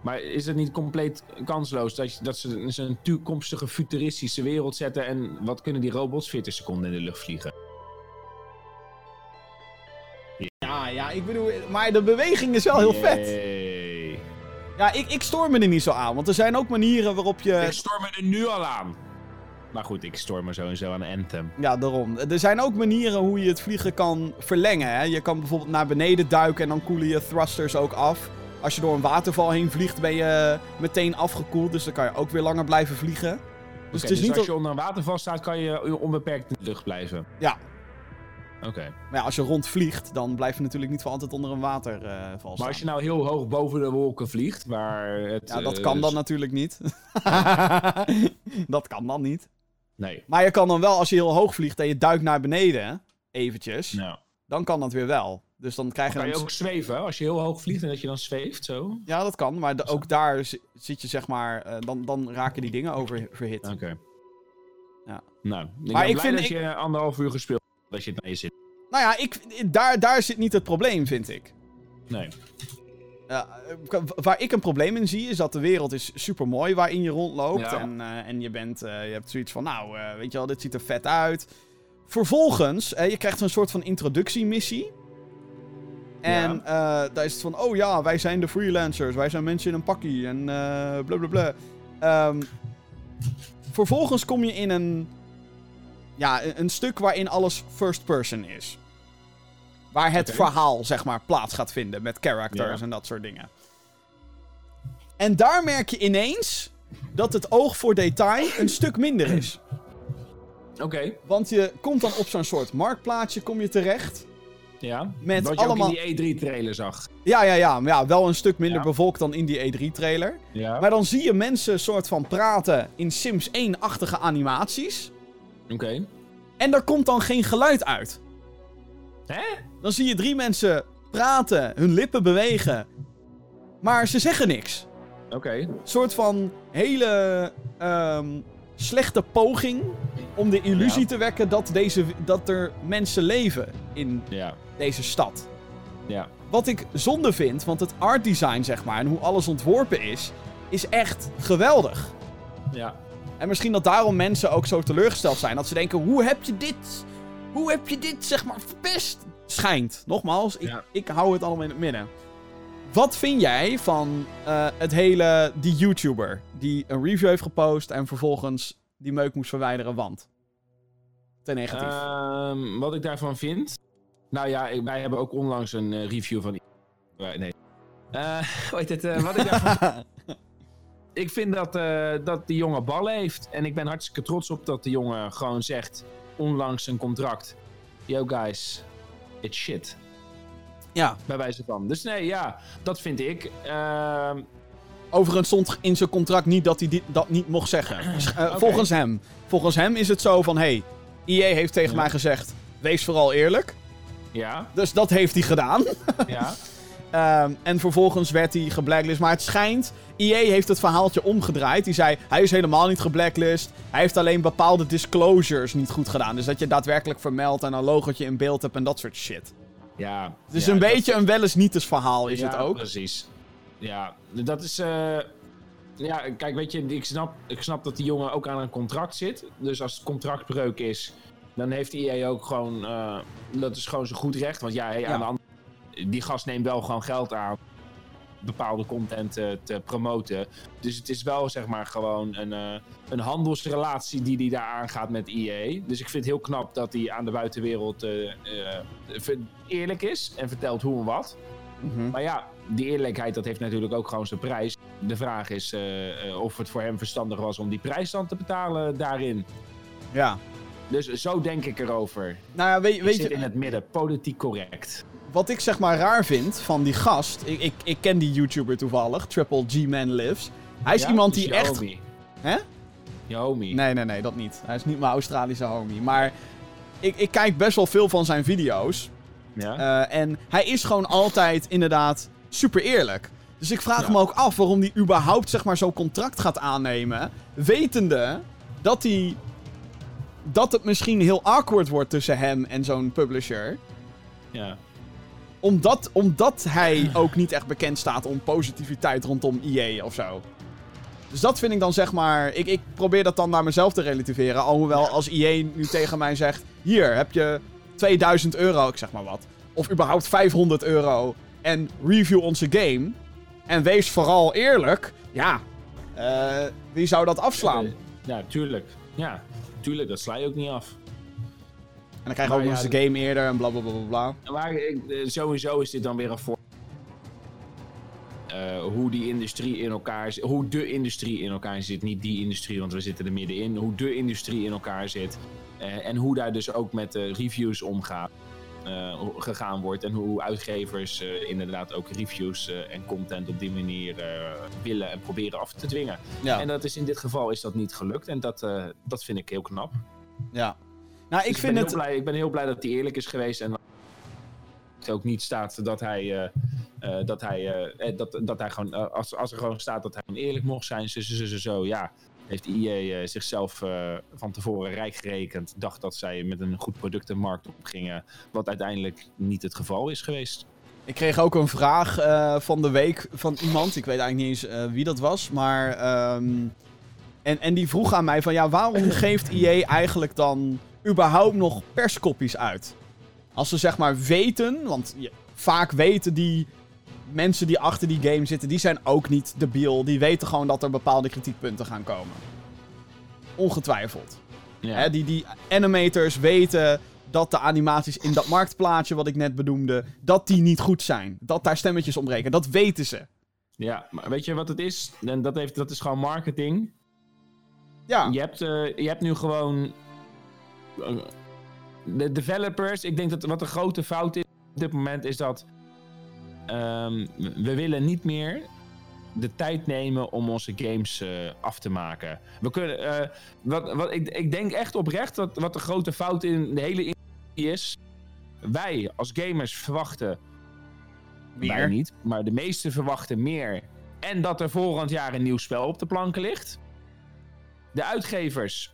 Maar is het niet compleet kansloos dat, je, dat ze een toekomstige futuristische wereld zetten en wat kunnen die robots 40 seconden in de lucht vliegen? Ja, ja, ik bedoel, maar de beweging is wel heel vet. Ja, ik, ik stoor me er niet zo aan, want er zijn ook manieren waarop je... Ik stoor me er nu al aan. Maar goed, ik stoor me sowieso aan Anthem. Ja, daarom. Er zijn ook manieren hoe je het vliegen kan verlengen. Hè? Je kan bijvoorbeeld naar beneden duiken en dan koelen je thrusters ook af. Als je door een waterval heen vliegt, ben je meteen afgekoeld. Dus dan kan je ook weer langer blijven vliegen. Dus, het is dus niet als je onder een waterval staat, kan je onbeperkt in de lucht blijven? Ja, Oké. Maar ja, als je rondvliegt, dan blijf je natuurlijk niet voor altijd onder een waterval uh. Maar als je nou heel hoog boven de wolken vliegt, waar het... Ja, dat kan uh, dan natuurlijk niet. *laughs* dat kan dan niet. Nee. Maar je kan dan wel, als je heel hoog vliegt en je duikt naar beneden, eventjes, nou. dan kan dat weer wel. Dus dan krijg je... Kan je ook zweven, als je heel hoog vliegt en dat je dan zweeft, zo? Ja, dat kan, maar ook daar zit je zeg maar, uh, dan, dan raken die dingen oververhit. Oké. Okay. Ja. Nou, ik maar ben ik blij vind dat ik... je anderhalf uur gespeeld dat je het mee zit. Nou ja, ik, daar, daar zit niet het probleem, vind ik. Nee. Uh, waar ik een probleem in zie, is dat de wereld is super mooi waarin je rondloopt. Ja. En, uh, en je, bent, uh, je hebt zoiets van, nou, weet je wel, dit ziet er vet uit. Vervolgens, je krijgt een soort van introductiemissie. En ja. daar is het van, oh ja, wij zijn de freelancers, wij zijn mensen in een pakkie en blablabla. Um, vervolgens kom je in een ja, een, stuk waarin alles first person is. Waar het okay. verhaal, zeg maar, plaats gaat vinden met characters ja. en dat soort dingen. En daar merk je ineens dat het oog voor detail een stuk minder is. Oké. Okay. Want je komt dan op zo'n soort marktplaatsje kom je terecht. Ja, met wat je allemaal... ook in die E3-trailer zag. Ja, ja, ja. Ja, wel een stuk minder ja. bevolkt dan in die E3-trailer. Ja. Maar dan zie je mensen soort van praten in Sims 1-achtige animaties. Oké. Okay. En er komt dan geen geluid uit. Hè? Dan zie je drie mensen praten, hun lippen bewegen. Maar ze zeggen niks. Oké. Okay. Een soort van hele um, slechte poging om de illusie ja. te wekken dat, deze, dat er mensen leven in ja. deze stad. Ja. Wat ik zonde vind, want het art design, zeg maar, en hoe alles ontworpen is, is echt geweldig. Ja. En misschien dat daarom mensen ook zo teleurgesteld zijn. Dat ze denken, hoe heb je dit... Hoe heb je dit, zeg maar, verpest? Schijnt. Nogmaals, ik, ja. ik hou het allemaal in het midden. Wat vind jij van uh, het hele... Die YouTuber die een review heeft gepost en vervolgens die meuk moest verwijderen, want... Ten negatief. Uh, wat ik daarvan vind... Nou ja, ik, wij hebben ook onlangs een uh, review van... Nee. Uh, *laughs* hoe heet het? wat ik daarvan... *laughs* ik vind dat, uh, dat die jongen ballen heeft. En ik ben hartstikke trots op dat de jongen gewoon zegt, onlangs een contract. Yo guys, it's shit. Ja. Bij wijze van. Dus nee, ja, dat vind ik. Uh... Overigens stond in zijn contract niet dat hij dit, dat niet mocht zeggen. *clears throat* Uh, okay. Volgens hem. Volgens hem is het zo van, hey, EA heeft tegen ja. mij gezegd, wees vooral eerlijk. Ja. Dus dat heeft hij gedaan. ja. *laughs* Um, en vervolgens werd hij geblacklist. Maar het schijnt, EA heeft het verhaaltje omgedraaid. Die zei, hij is helemaal niet geblacklist. Hij heeft alleen bepaalde disclosures niet goed gedaan. Dus dat je daadwerkelijk vermeldt en een logotje in beeld hebt en dat soort shit. Ja. Het is een beetje een wel eens niet eens verhaal, is het ook. precies. Ja, dat is... Uh, ja, kijk, weet je, ik snap, ik snap dat die jongen ook aan een contract zit. Dus als het contractbreuk is, dan heeft EA ook gewoon... Uh, dat is gewoon zijn goed recht. Want ja, hey, aan de andere, die gast neemt wel gewoon geld aan bepaalde content te, te promoten. Dus het is wel zeg maar gewoon een, uh, een handelsrelatie die hij daar aangaat met EA. Dus ik vind het heel knap dat hij aan de buitenwereld uh, uh, eerlijk is en vertelt hoe en wat. Mhm. Maar ja, die eerlijkheid dat heeft natuurlijk ook gewoon zijn prijs. De vraag is of het voor hem verstandig was om die prijs dan te betalen daarin. Ja. Dus zo denk ik erover. Nou ja, weet, weet ik zit je... in het midden, politiek correct wat ik zeg maar raar vind van die gast. Ik, ik, ik ken die YouTuber toevallig, Triple G Man Lives. Hij is iemand die echt. Homie. Hè? Je homie. Nee, nee, nee, dat niet. Hij is niet mijn Australische homie. Maar ik, ik kijk best wel veel van zijn video's. Ja. Uh, en hij is gewoon altijd inderdaad super eerlijk. Dus ik vraag me ook af waarom hij überhaupt zeg maar zo'n contract gaat aannemen. Wetende dat hij. Dat het misschien heel awkward wordt tussen hem en zo'n publisher. Ja omdat, omdat hij ook niet echt bekend staat om positiviteit rondom EA of zo. Dus dat vind ik dan zeg maar. Ik, ik probeer dat dan naar mezelf te relativeren. Alhoewel als EA nu tegen mij zegt: Hier heb je 2000 euro, ik zeg maar wat. Of überhaupt 500 euro. En review onze game. En wees vooral eerlijk. Ja, uh, wie zou dat afslaan? Ja, tuurlijk. Ja, tuurlijk, dat sla je ook niet af. En dan krijg je ook nog eens de game eerder en bla bla bla bla. Maar eh, sowieso is dit dan weer een voor. Uh, hoe die industrie in elkaar zit. Hoe de industrie in elkaar zit. Niet die industrie, want we zitten er middenin. Hoe de industrie in elkaar zit. Uh, en hoe daar dus ook met de reviews omgaat. Uh, gegaan wordt. En hoe uitgevers inderdaad ook reviews en content op die manier willen en proberen af te dwingen. Ja. En dat is in dit geval is dat niet gelukt. En dat, dat vind ik heel knap. Ja, nou, ik, dus vind ben het... blij, ik ben heel blij dat hij eerlijk is geweest. En het ook niet staat dat hij. Uh, dat hij, uh, dat, dat hij gewoon. als, als er gewoon staat dat hij eerlijk mocht zijn. Zo, zo, zo, zo ja. Heeft IE zichzelf van tevoren rijk gerekend. Dacht dat zij met een goed product de markt op gingen. Wat uiteindelijk niet het geval is geweest. Ik kreeg ook een vraag van de week van iemand. Ik weet eigenlijk niet eens wie dat was. Maar. Um, en, en die vroeg aan mij van ja, waarom *clears throat* geeft IE eigenlijk dan überhaupt nog perskopies uit? Als ze zeg maar weten, want vaak weten die mensen die achter die game zitten, die zijn ook niet debiel. Die weten gewoon dat er bepaalde kritiekpunten gaan komen. Ongetwijfeld. Ja. die, die animators weten dat de animaties in dat marktplaatje wat ik net benoemde, dat die niet goed zijn. Dat daar stemmetjes ontbreken. Dat weten ze. Ja, maar weet je wat het is? En dat, heeft, dat is gewoon marketing. Ja. Je hebt, uh, je hebt nu gewoon de developers, ik denk dat wat een grote fout is op dit moment is dat um, we willen niet meer de tijd nemen om onze games uh, af te maken. We kunnen, uh, wat, wat, ik, ik denk echt oprecht dat wat de grote fout in de hele industrie is. Wij als gamers verwachten meer wij niet, maar de meesten verwachten meer. En dat er volgend jaar een nieuw spel op de planken ligt. De uitgevers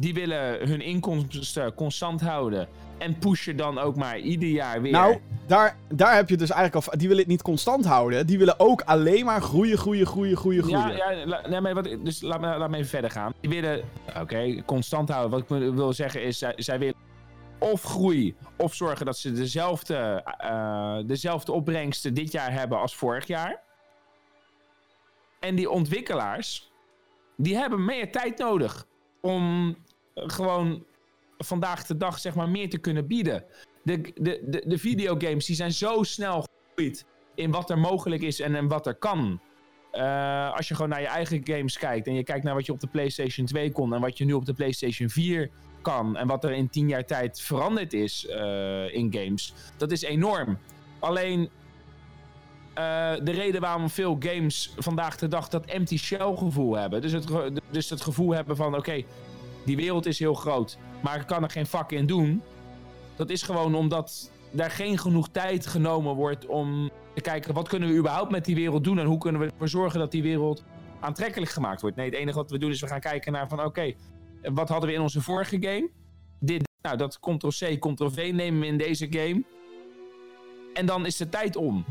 die willen hun inkomsten constant houden. En pushen dan ook maar ieder jaar weer. Nou, daar, daar heb je dus eigenlijk al. Die willen het niet constant houden. Die willen ook alleen maar groeien, groeien, groeien, groeien, groeien. Ja, ja nee, maar wat, dus laat me, laat me even verder gaan. Die willen, oké, constant houden. Wat ik wil zeggen is, zij, zij willen of groei, of zorgen dat ze dezelfde, uh, dezelfde opbrengsten dit jaar hebben als vorig jaar. En die ontwikkelaars, die hebben meer tijd nodig om gewoon vandaag de dag zeg maar meer te kunnen bieden. De, de, de, de videogames die zijn zo snel gegroeid in wat er mogelijk is en, en wat er kan. Uh, als je gewoon naar je eigen games kijkt en je kijkt naar wat je op de PlayStation 2 kon en wat je nu op de PlayStation 4 kan en wat er in 10 jaar tijd veranderd is uh, in games, dat is enorm. Alleen uh, de reden waarom veel games vandaag de dag dat empty shell gevoel hebben, dus het, dus het gevoel hebben van oké, die wereld is heel groot, maar ik kan er geen vak in doen. Dat is gewoon omdat daar geen genoeg tijd genomen wordt om te kijken wat kunnen we überhaupt met die wereld doen en hoe kunnen we ervoor zorgen dat die wereld aantrekkelijk gemaakt wordt. Nee, het enige wat we doen is we gaan kijken naar van oké, wat hadden we in onze vorige game? Dit, nou, dat Ctrl-C, Ctrl-V nemen we in deze game. en dan is de tijd om.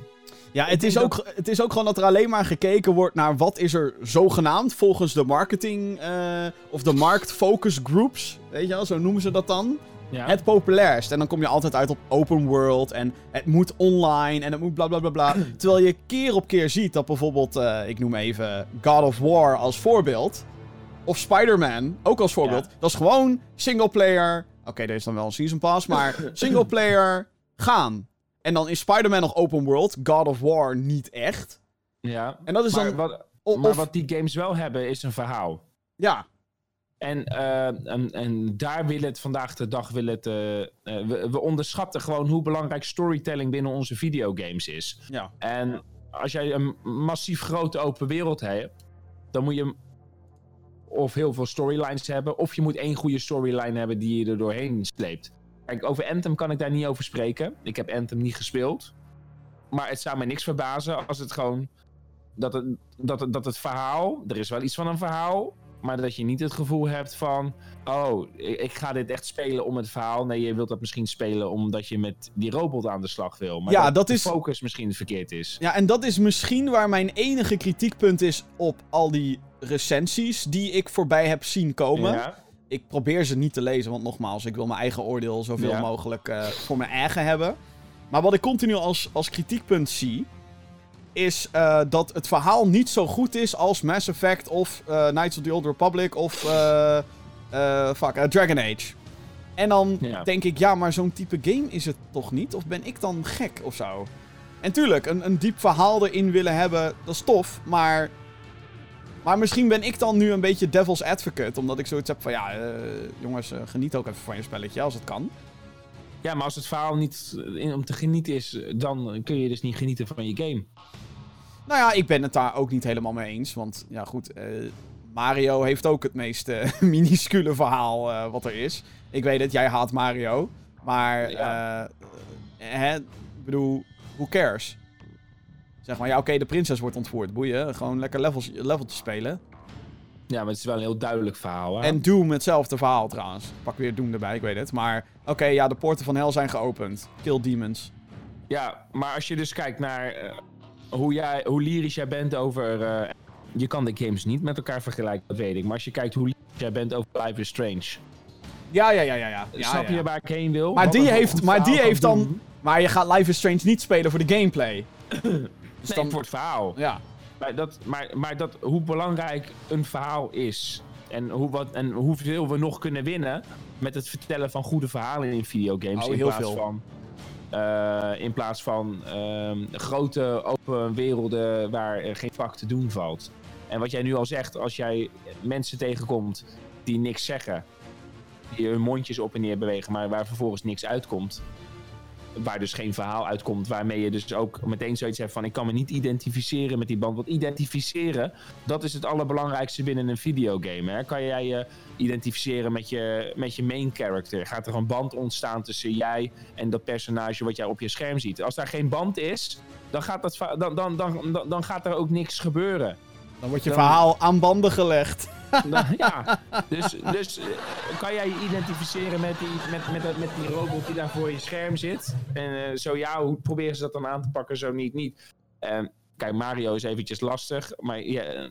Ja, het is, ook, het is ook gewoon dat er alleen maar gekeken wordt naar wat is er zogenaamd volgens de marketing uh, of de marktfocus groups. Weet je wel, zo noemen ze dat dan. Ja. Het populairst. En dan kom je altijd uit op open world en het moet online en het moet bla bla bla bla. *clears throat* Terwijl je keer op keer ziet dat bijvoorbeeld, uh, ik noem even God of War als voorbeeld. Of Spider-Man ook als voorbeeld. Dat is gewoon single player. Oké, okay, er is dan wel een season pass, maar *laughs* single player gaan. En dan is Spider-Man nog open world, God of War niet echt. Ja. En dat is maar dan. Wat, maar wat die games wel hebben, is een verhaal. Ja. En, uh, en, en, daar wil het vandaag de dag wil het. Uh, we, we, onderschatten gewoon hoe belangrijk storytelling binnen onze videogames is. Ja. En als jij een massief grote open wereld hebt, dan moet je of heel veel storylines hebben, of je moet één goede storyline hebben die je er doorheen sleept. Kijk, over Anthem kan ik daar niet over spreken. Ik heb Anthem niet gespeeld. Maar het zou mij niks verbazen als het gewoon. Dat het, dat, het, dat het verhaal. Er is wel iets van een verhaal. Maar dat je niet het gevoel hebt van. Oh, ik ga dit echt spelen om het verhaal. Nee, je wilt dat misschien spelen omdat je met die robot aan de slag wil. Maar ja, dat, dat de is... focus misschien verkeerd is. Ja, en dat is misschien waar mijn enige kritiekpunt is op al die recensies die ik voorbij heb zien komen. Ja ik probeer ze niet te lezen, want nogmaals, ik wil mijn eigen oordeel zoveel mogelijk uh, voor mijn eigen hebben. Maar wat ik continu als, als kritiekpunt zie, is uh, dat het verhaal niet zo goed is als Mass Effect of uh, Knights of the Old Republic of fuck, Dragon Age. En dan denk ik, ja, maar zo'n type game is het toch niet? Of ben ik dan gek of zo? En tuurlijk, een, een diep verhaal erin willen hebben, dat is tof, maar maar misschien ben ik dan nu een beetje devil's advocate. Omdat ik zoiets heb van, ja, uh, jongens, uh, geniet ook even van je spelletje als het kan. Ja, maar als het verhaal niet in, om te genieten is, dan kun je dus niet genieten van je game. Nou ja, ik ben het daar ook niet helemaal mee eens. Want ja, goed, uh, Mario heeft ook het meest *laughs* minuscule verhaal wat er is. Ik weet het, jij haat Mario. Maar, ja. hè, ik bedoel, who cares? Zeg maar, ja, oké, de prinses wordt ontvoerd. Boeien, gewoon lekker levels, leveltjes spelen. Ja, maar het is wel een heel duidelijk verhaal. Hè? En Doom hetzelfde verhaal trouwens. Pak weer Doom erbij, ik weet het. Maar oké, ja, de poorten van hel zijn geopend. Kill demons. Ja, maar als je dus kijkt naar uh, hoe, jij, hoe lyrisch jij bent over... Uh, je kan de games niet met elkaar vergelijken, dat weet ik. Maar als je kijkt hoe lyrisch jij bent over Life is Strange... Ja, ja, ja, ja. ja. Snap je waar ik heen wil? Maar die heeft, maar die heeft dan... Maar je gaat Life is Strange niet spelen voor de gameplay. *clears throat* Dus dan... voor het verhaal. Ja. Maar, dat, maar, maar dat, hoe belangrijk een verhaal is. En, hoe, wat, en hoeveel we nog kunnen winnen met het vertellen van goede verhalen in videogames. Oh, in, plaats veel. Van, uh, in plaats van uh, grote open werelden waar geen vak te doen valt. En wat jij nu al zegt, als jij mensen tegenkomt die niks zeggen, die hun mondjes op en neer bewegen, maar waar vervolgens niks uitkomt, waar dus geen verhaal uitkomt. Waarmee je dus ook meteen zoiets hebt van: ik kan me niet identificeren met die band. Want identificeren, dat is het allerbelangrijkste binnen een videogame. Hè? Kan jij je identificeren met je, met je main character? Gaat er een band ontstaan tussen jij en dat personage wat jij op je scherm ziet? Als daar geen band is, dan gaat, dat, dan, dan, dan, dan, gaat er ook niks gebeuren. Dan wordt je verhaal aan banden gelegd. Ja, *laughs* dus, dus eh, kan jij je identificeren met die, met, met, met die robot die daar voor je scherm zit? En uh, zo ja, hoe proberen ze dat dan aan te pakken? Zo niet, niet. Uh, kijk, Mario is eventjes lastig, maar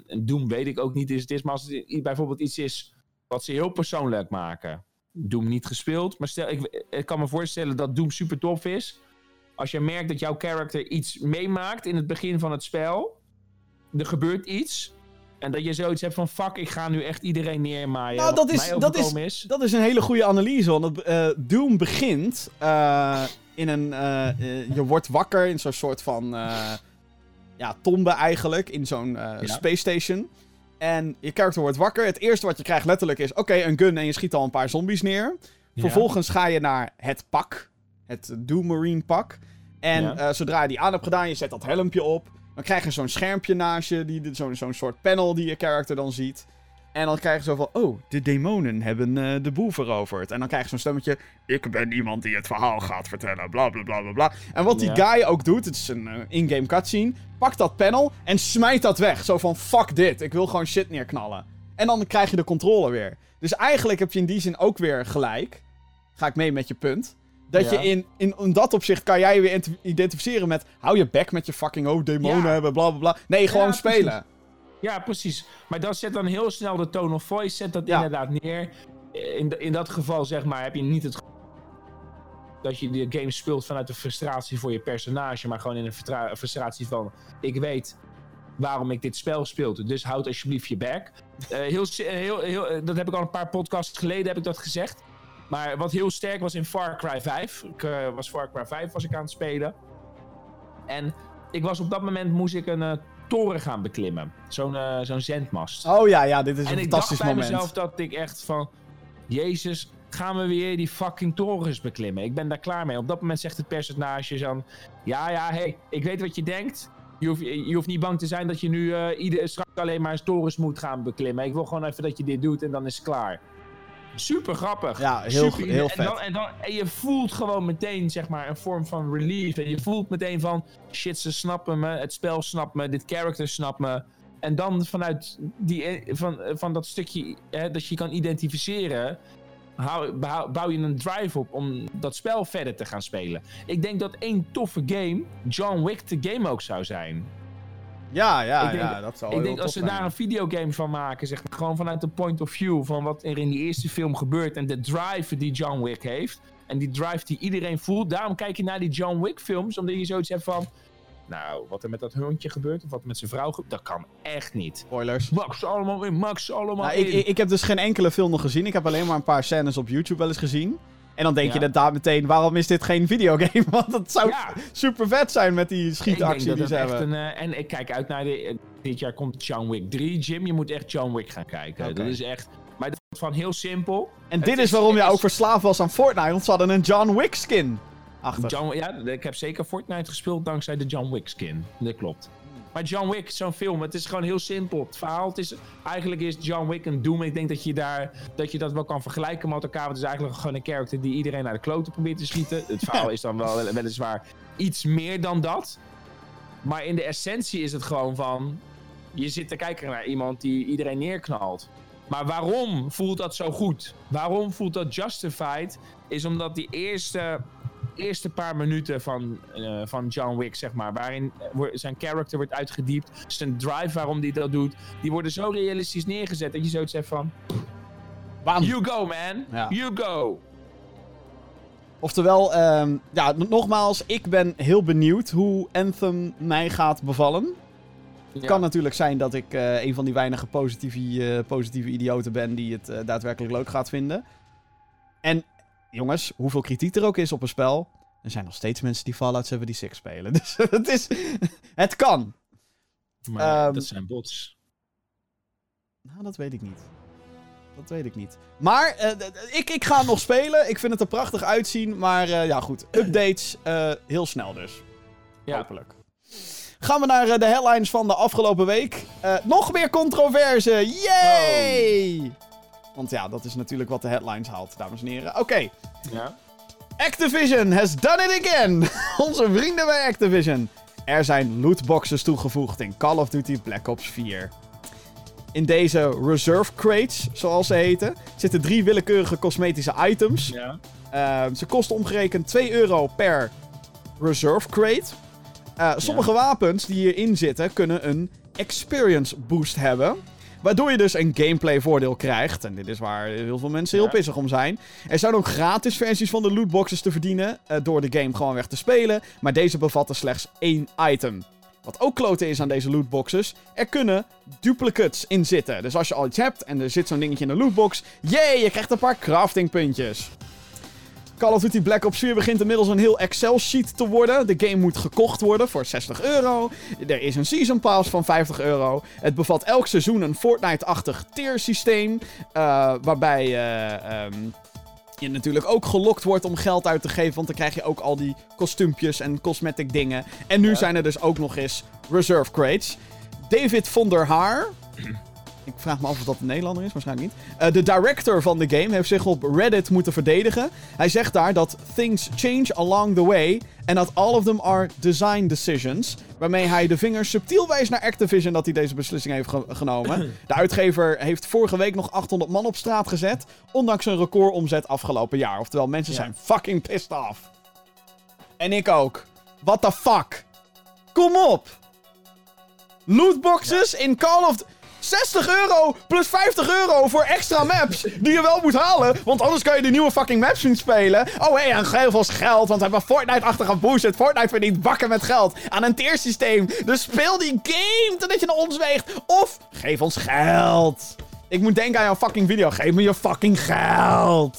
Doom weet ik ook niet is het is. Maar als het bijvoorbeeld iets is wat ze heel persoonlijk maken. Doom niet gespeeld, maar stel, ik, ik kan me voorstellen dat Doom super tof is. Als je merkt dat jouw character iets meemaakt in het begin van het spel, er gebeurt iets en dat je zoiets hebt van, fuck, ik ga nu echt iedereen neermaaien. Nou, dat is, dat is, dat is een hele goede analyse. Want uh, Doom begint uh, in een... Uh, je wordt wakker in zo'n soort van... ja, tombe eigenlijk. In zo'n ja. space station. En je character wordt wakker. Het eerste wat je krijgt letterlijk is... Oké, een gun en je schiet al een paar zombies neer. Ja. Vervolgens ga je naar het pak. Het Doom Marine pak. En zodra je die aan hebt gedaan, je zet dat helmpje op. Dan krijg je zo'n schermpje naast je, zo'n zo'n soort panel die je character dan ziet. En dan krijg je zo van, oh, de demonen hebben uh, de boel veroverd. En dan krijg je zo'n stemmetje, ik ben iemand die het verhaal gaat vertellen, bla bla bla bla bla. En wat die guy ook doet, het is een uh, in-game cutscene, pakt dat panel en smijt dat weg. Zo van, fuck dit, ik wil gewoon shit neerknallen. En dan krijg je de controle weer. Dus eigenlijk heb je in die zin ook weer gelijk. Ga ik mee met je punt. Dat je in, in, in dat opzicht kan jij je weer identificeren met... Hou je bek met je fucking hoofd, demonen hebben, bla bla bla. Nee, gewoon spelen. Ja, precies. Maar dat zet dan heel snel de tone of voice, zet dat inderdaad neer. In, in dat geval, zeg maar, heb je niet het dat je de game speelt vanuit de frustratie voor je personage, maar gewoon in een frustratie van: ik weet waarom ik dit spel speelde, dus houd alsjeblieft je back. Uh, heel, heel, heel, eh, dat heb ik al een paar podcasts geleden heb ik dat gezegd. Maar wat heel sterk was in Far Cry 5. Ik uh, was Far Cry 5 was ik aan het spelen. En ik was op dat moment moest ik een uh, toren gaan beklimmen. Zo'n uh, zo'n zendmast. Oh ja, ja, dit is een fantastisch moment. En ik dacht bij mezelf dat ik echt van... Jezus, gaan we weer die fucking torens beklimmen. Ik ben daar klaar mee. Op dat moment zegt het personage dan... Ja, ja, hey, ik weet wat je denkt. Je hoeft, je hoeft niet bang te zijn dat je nu ieder, straks alleen maar torens moet gaan beklimmen. Ik wil gewoon even dat je dit doet en dan is het klaar. Super grappig. Ja, heel, heel vet. En, dan, en, dan, en je voelt gewoon meteen, zeg maar, een vorm van relief. En je voelt meteen van, shit, ze snappen me. Het spel snapt me. Dit character snapt me. En dan vanuit die, van, van dat stukje hè, dat je kan identificeren bouw je een drive op om dat spel verder te gaan spelen. Ik denk dat één toffe game John Wick de game ook zou zijn. Ja, ja, ja, dat zou Ik denk als ze daar een videogame van maken, zeg maar, gewoon vanuit de point of view van wat er in die eerste film gebeurt en de drive die John Wick heeft. En die drive die iedereen voelt. Daarom kijk je naar die John Wick films, omdat je zoiets hebt van nou, wat er met dat hondje gebeurt, of wat er met zijn vrouw gebeurt, dat kan echt niet. Spoilers. Max allemaal in, Max allemaal nou, in. Ik, ik, heb dus geen enkele film nog gezien. Ik heb alleen maar een paar scènes op YouTube wel eens gezien. En dan denk je dat daar meteen, waarom is dit geen videogame? *laughs* Want het zou super vet zijn met die schietactie die ze hebben. Een, uh, en ik kijk uit naar de, eh, dit jaar komt John Wick 3. Jim, je moet echt John Wick gaan kijken. Dat is echt... Maar dat is van heel simpel. En dit is, waarom je ook verslaafd was aan Fortnite. Want ze hadden een John Wick skin. John, ja, ik heb zeker Fortnite gespeeld dankzij de John Wick skin. Dat klopt. Maar John Wick, zo'n film, het is gewoon heel simpel. Het verhaal, het is, eigenlijk is John Wick een Doom. Ik denk dat je, daar, dat je dat wel kan vergelijken met elkaar. Want het is eigenlijk gewoon een character die iedereen naar de kloten probeert te schieten. Het verhaal *laughs* is dan wel weliswaar iets meer dan dat. Maar in de essentie is het gewoon van... Je zit te kijken naar iemand die iedereen neerknalt. Maar waarom voelt dat zo goed? Waarom voelt dat justified? Is omdat die eerste eerste paar minuten van, uh, van John Wick, zeg maar, waarin zijn character wordt uitgediept, zijn drive waarom hij dat doet, die worden zo realistisch neergezet dat je zoiets hebt van... Bam. You go, man. You go. Oftewel, um, ja, nogmaals, ik ben heel benieuwd hoe Anthem mij gaat bevallen. Het kan natuurlijk zijn dat ik uh, een van die weinige positieve, uh, positieve idioten ben die het uh, daadwerkelijk leuk gaat vinden. En jongens, hoeveel kritiek er ook is op een spel, er zijn nog steeds mensen die Fallout 76 spelen. *laughs* Dus het is... het kan. Maar um, dat zijn bots. Nou, dat weet ik niet. Dat weet ik niet. Maar uh, ik, ik ga nog spelen. Ik vind het er prachtig uitzien. Maar uh, ja, goed. Updates uh, heel snel dus. Ja. Hopelijk. Gaan we naar de headlines van de afgelopen week. nog meer controverse. Yay! Oh. Want ja, dat is natuurlijk wat de headlines haalt, dames en heren. Oké. Ja. Activision has done it again. *laughs* Onze vrienden bij Activision. Er zijn lootboxes toegevoegd in Call of Duty Black Ops 4. In deze reserve crates, zoals ze heten, zitten drie willekeurige cosmetische items. Ja. Uh, ze kosten omgerekend 2 euro per reserve crate. Uh, sommige wapens die hierin zitten kunnen een experience boost hebben. Waardoor je dus een gameplay voordeel krijgt. En dit is waar heel veel mensen heel pissig om zijn. Er zijn ook gratis versies van de lootboxes te verdienen. Uh, door de game gewoon weg te spelen. Maar deze bevatten slechts één item. Wat ook kloten is aan deze lootboxes, er kunnen duplicates in zitten. Dus als je al iets hebt en er zit zo'n dingetje in de lootbox, jee, je krijgt een paar craftingpuntjes. Call of Duty Black Ops 4 begint inmiddels een heel Excel-sheet te worden. De game moet gekocht worden voor 60 euro. Er is een Season Pass van 50 euro. Het bevat elk seizoen een Fortnite-achtig tier-systeem. Uh, waarbij uh, um, je natuurlijk ook gelokt wordt om geld uit te geven. Want dan krijg je ook al die kostuumpjes en cosmetic dingen. En nu zijn er dus ook nog eens reserve crates. David von der Haar Ik vraag me af of dat een Nederlander is, waarschijnlijk niet. Uh, de director van de game heeft zich op Reddit moeten verdedigen. Hij zegt daar dat things change along the way. En dat all of them are design decisions. Waarmee hij de vinger subtiel wijst naar Activision dat hij deze beslissing heeft genomen. De uitgever heeft vorige week nog 800 man op straat gezet. Ondanks een recordomzet afgelopen jaar. Oftewel, mensen zijn fucking pissed off. En ik ook. What the fuck? Kom op! Lootboxes in Call of... 60 euro plus 50 euro voor extra maps die je wel moet halen. Want anders kan je de nieuwe fucking maps niet spelen. Oh hé, hey, en heel veel geld. Want we hebben Fortnite-achtige bullshit. Fortnite verdient bakken met geld aan een tiersysteem. Dus speel die game totdat je naar ons weegt. Of geef ons geld. Ik moet denken aan jouw fucking video. Geef me je fucking geld.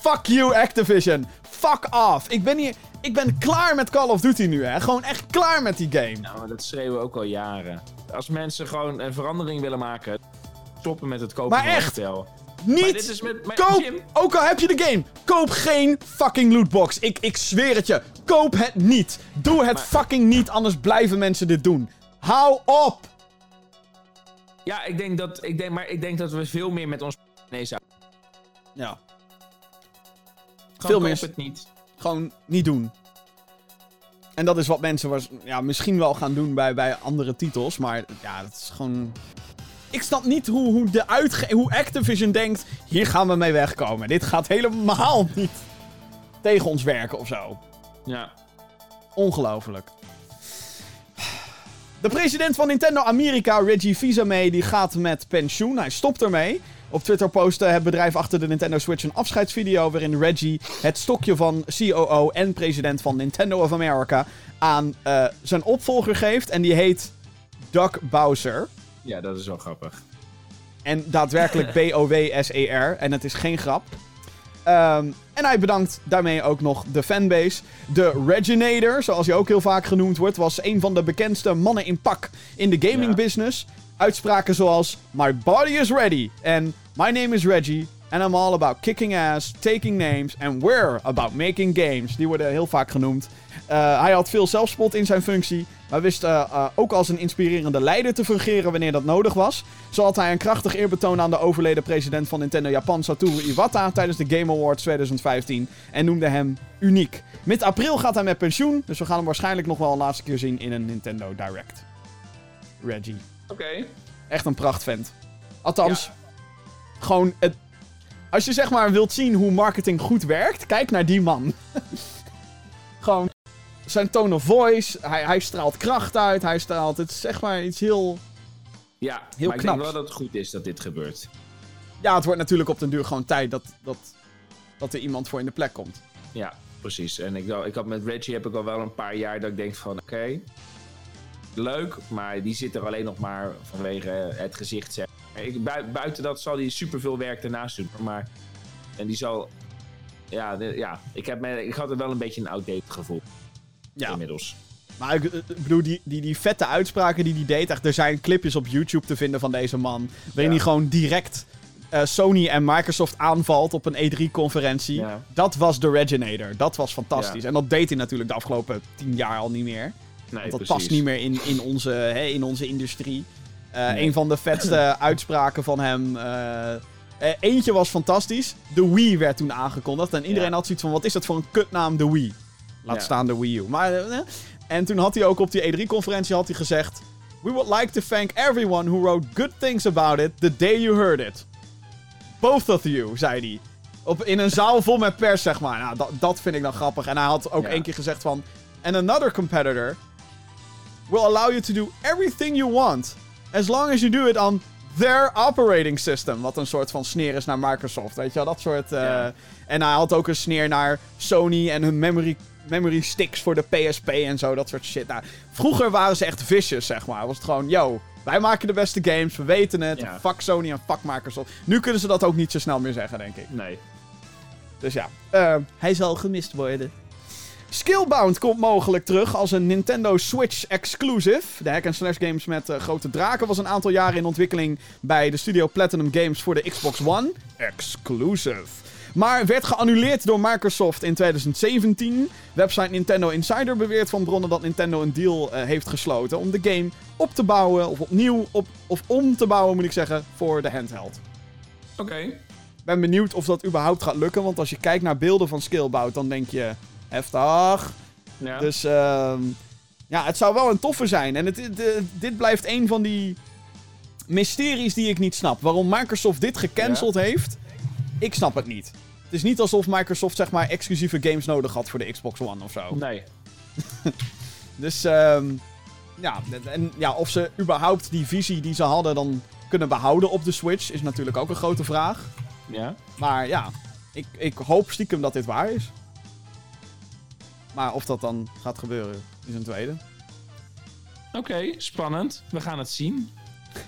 Fuck you, Activision. Fuck off. Ik ben hier... Ik ben klaar met Call of Duty nu, hè. Gewoon echt klaar met die game. Nou, maar dat schreeuwen we ook al jaren. Als mensen gewoon een verandering willen maken, stoppen met het kopen maar van echt, Niet dit is met, koop, ook al heb je de game, koop geen fucking lootbox. Ik, ik zweer het je, koop het niet. Doe het fucking niet, anders blijven mensen dit doen. Hou op! Ja, ik denk dat, ik denk, maar ik denk dat we veel meer met ons nee zouden. Ja. Veel meer. het niet. Gewoon niet doen. En dat is wat mensen was, ja, misschien wel gaan doen bij, bij andere titels. Maar ja, dat is gewoon. Ik snap niet hoe, hoe, de uitge hoe Activision denkt: hier gaan we mee wegkomen. Dit gaat helemaal *laughs* niet tegen ons werken of zo. Ja. Ongelooflijk. De president van Nintendo Amerika, Reggie Fils-Aimé, die gaat met pensioen. Hij stopt ermee. Op Twitter postte het bedrijf achter de Nintendo Switch een afscheidsvideo waarin Reggie het stokje van COO en president van Nintendo of America aan uh, zijn opvolger geeft. En die heet Doug Bowser. Ja, dat is wel grappig. En daadwerkelijk *laughs* B-O-W-S-E-R. En het is geen grap. Um, en hij bedankt daarmee ook nog de fanbase. De Reginator, zoals hij ook heel vaak genoemd wordt, was een van de bekendste mannen in pak in de gaming ja. business. Uitspraken zoals: My body is ready. En My name is Reggie. And I'm all about kicking ass, taking names. And we're about making games. Die worden heel vaak genoemd. Uh, hij had veel zelfspot in zijn functie. Maar wist uh, uh, ook als een inspirerende leider te fungeren wanneer dat nodig was. Zo had hij een krachtig eerbetoon aan de overleden president van Nintendo Japan, Satoru Iwata, tijdens de Game Awards 2015. En noemde hem uniek. Mid april gaat hij met pensioen. Dus we gaan hem waarschijnlijk nog wel een laatste keer zien in een Nintendo Direct. Reggie. Oké. Echt een prachtvent. Althans, gewoon het. Als je zeg maar wilt zien hoe marketing goed werkt, kijk naar die man. *laughs* gewoon zijn tone of voice, hij, hij straalt kracht uit, hij straalt. Het is zeg maar iets heel. Ja, heel maar knap. ik denk wel dat het goed is dat dit gebeurt. Ja, het wordt natuurlijk op den duur gewoon tijd dat, dat, dat er iemand voor in de plek komt. Ja, precies. En ik, ik had met Reggie heb ik al wel een paar jaar dat ik denk van oké, leuk, maar die zit er alleen nog maar vanwege het gezicht. Ik, buiten dat zal hij superveel werk ernaast doen. Maar, en die zal. Ja, ja ik, heb me, ik had er wel een beetje een outdated gevoel. Ja. Inmiddels. Maar ik, bedoel, die, die, die vette uitspraken die hij deed. Echt, er zijn clipjes op YouTube te vinden van deze man. Waarin hij gewoon direct uh, Sony en Microsoft aanvalt op een E3-conferentie. Ja. Dat was de Reginator. Dat was fantastisch. En dat deed hij natuurlijk de afgelopen tien jaar al niet meer. Nee, Want dat past niet meer in, in, onze, hè, in onze industrie. Uh, Een van de vetste *clears throat* uitspraken van hem. Uh, eentje was fantastisch. De Wii werd toen aangekondigd. En iedereen had zoiets van: wat is dat voor een kutnaam, de Wii? Laat staan de Wii U. Maar, en toen had hij ook op die E3-conferentie had hij gezegd: We would like to thank everyone who wrote good things about it the day you heard it. Both of you, zei hij. Op, in een zaal vol met pers, zeg maar. Nou, dat, dat vind ik dan grappig. En hij had ook één keer gezegd van... And another competitor will allow you to do everything you want. As long as you do it on their operating system. Wat een soort van sneer is naar Microsoft. Weet je wel, dat soort. Uh, En hij had ook een sneer naar Sony en hun memory, memory sticks voor de PSP en zo. Dat soort shit. Nou, vroeger waren ze echt vicious, zeg maar. Was het gewoon, yo, wij maken de beste games, we weten het. Ja. Fuck Sony en fuck Microsoft. Nu kunnen ze dat ook niet zo snel meer zeggen, denk ik. Nee. Dus ja, uh, hij zal gemist worden. Skillbound komt mogelijk terug als een Nintendo Switch exclusive. De hack-and-slash games met uh, grote draken was een aantal jaren in ontwikkeling bij de studio Platinum Games voor de Xbox One. Exclusive. Maar werd geannuleerd door Microsoft in 2017. Website Nintendo Insider beweert van bronnen dat Nintendo een deal uh, heeft gesloten om de game op te bouwen, of opnieuw, op, of om te bouwen moet ik zeggen, voor de handheld. Oké. Okay. Ben benieuwd of dat überhaupt gaat lukken, want als je kijkt naar beelden van Skillbout, dan denk je, heftig. Ja. Dus uh, ja, het zou wel een toffe zijn. En het, dit blijft een van die mysteries die ik niet snap. Waarom Microsoft dit gecanceld heeft, ik snap het niet. Het is niet alsof Microsoft zeg maar exclusieve games nodig had voor de Xbox One of zo. Nee. *laughs* dus um, ja, en, ja, of ze überhaupt die visie die ze hadden dan kunnen behouden op de Switch is natuurlijk ook een grote vraag. Ja. Maar ja, ik, ik hoop stiekem dat dit waar is. Maar of dat dan gaat gebeuren, is een tweede. Oké, spannend. We gaan het zien.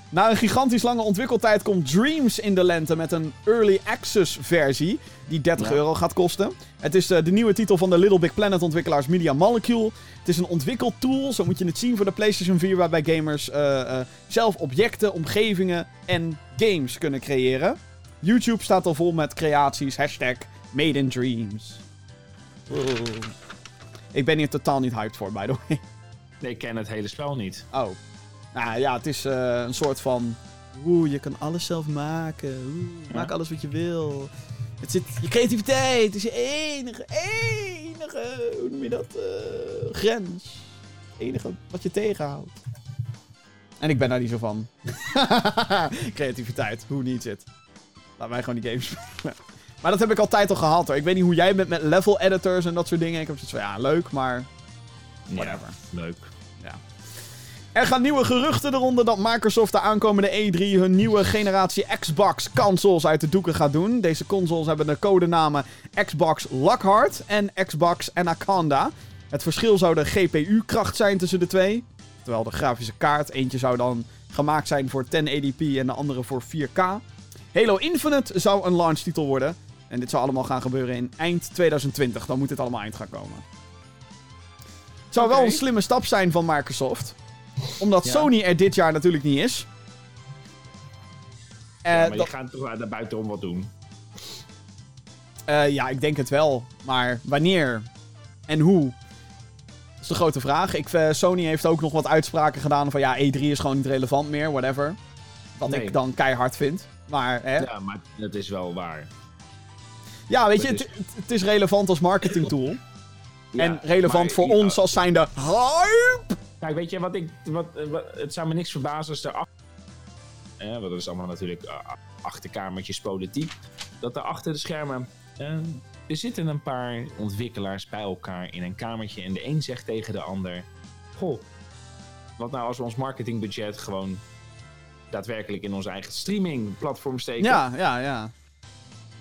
Na een gigantisch lange ontwikkeltijd komt Dreams in de lente met een early access versie die 30 euro gaat kosten. Het is uh, de nieuwe titel van de Little Big Planet ontwikkelaars Media Molecule. Het is een ontwikkeltool, zo moet je het zien voor de PlayStation 4, waarbij gamers uh, uh, zelf objecten, omgevingen en games kunnen creëren. YouTube staat al vol met creaties, hashtag Made in Dreams. Ik ben hier totaal niet hyped voor, by the way. Nee, ik ken het hele spel niet. Oh. Nou ja, het is uh, een soort van. Oeh, je kan alles zelf maken. Oeh, ja. Maak alles wat je wil. Het zit, je creativiteit is je enige, enige, hoe noem je dat? Uh, grens. enige wat je tegenhoudt. En ik ben daar niet zo van. *laughs* creativiteit, hoe niet zit. Laat mij gewoon die games *laughs* spelen. Maar dat heb ik altijd al gehad hoor. Ik weet niet hoe jij bent met level editors en dat soort dingen. Ik heb zoiets van, ja, leuk, maar... Whatever. Ja, leuk. Er gaan nieuwe geruchten eronder dat Microsoft de aankomende E3 hun nieuwe generatie Xbox-consoles uit de doeken gaat doen. Deze consoles hebben de codenamen Xbox Lockhart en Xbox Anaconda. Het verschil zou de GPU-kracht zijn tussen de twee. Terwijl de grafische kaart, eentje zou dan gemaakt zijn voor 1080p en de andere voor 4K. Halo Infinite zou een launchtitel worden. En dit zou allemaal gaan gebeuren in eind 2020. Dan moet dit allemaal eind gaan komen. Het zou wel een slimme stap zijn van Microsoft omdat Sony er dit jaar natuurlijk niet is. ja, maar uh, die gaan toch daar buitenom wat doen? Uh, ja, ik denk het wel. Maar wanneer en hoe? Dat is de grote vraag. Ik, uh, Sony heeft ook nog wat uitspraken gedaan van ja, E3 is gewoon niet relevant meer, whatever. Wat ik dan keihard vind. Maar, hè? Ja, maar dat is wel waar. Ja, weet je, het, is relevant als marketingtool. Ja, en relevant voor ons als zijnde hype. Kijk, weet je wat ik. Wat, wat, het zou me niks verbazen als er. Eh, want dat is allemaal natuurlijk uh, achterkamertjes politiek. Dat er achter de schermen. Uh, er zitten een paar ontwikkelaars bij elkaar in een kamertje. En de een zegt tegen de ander: Goh, wat nou als we ons marketingbudget gewoon daadwerkelijk in ons eigen streamingplatform steken? Ja, ja, ja.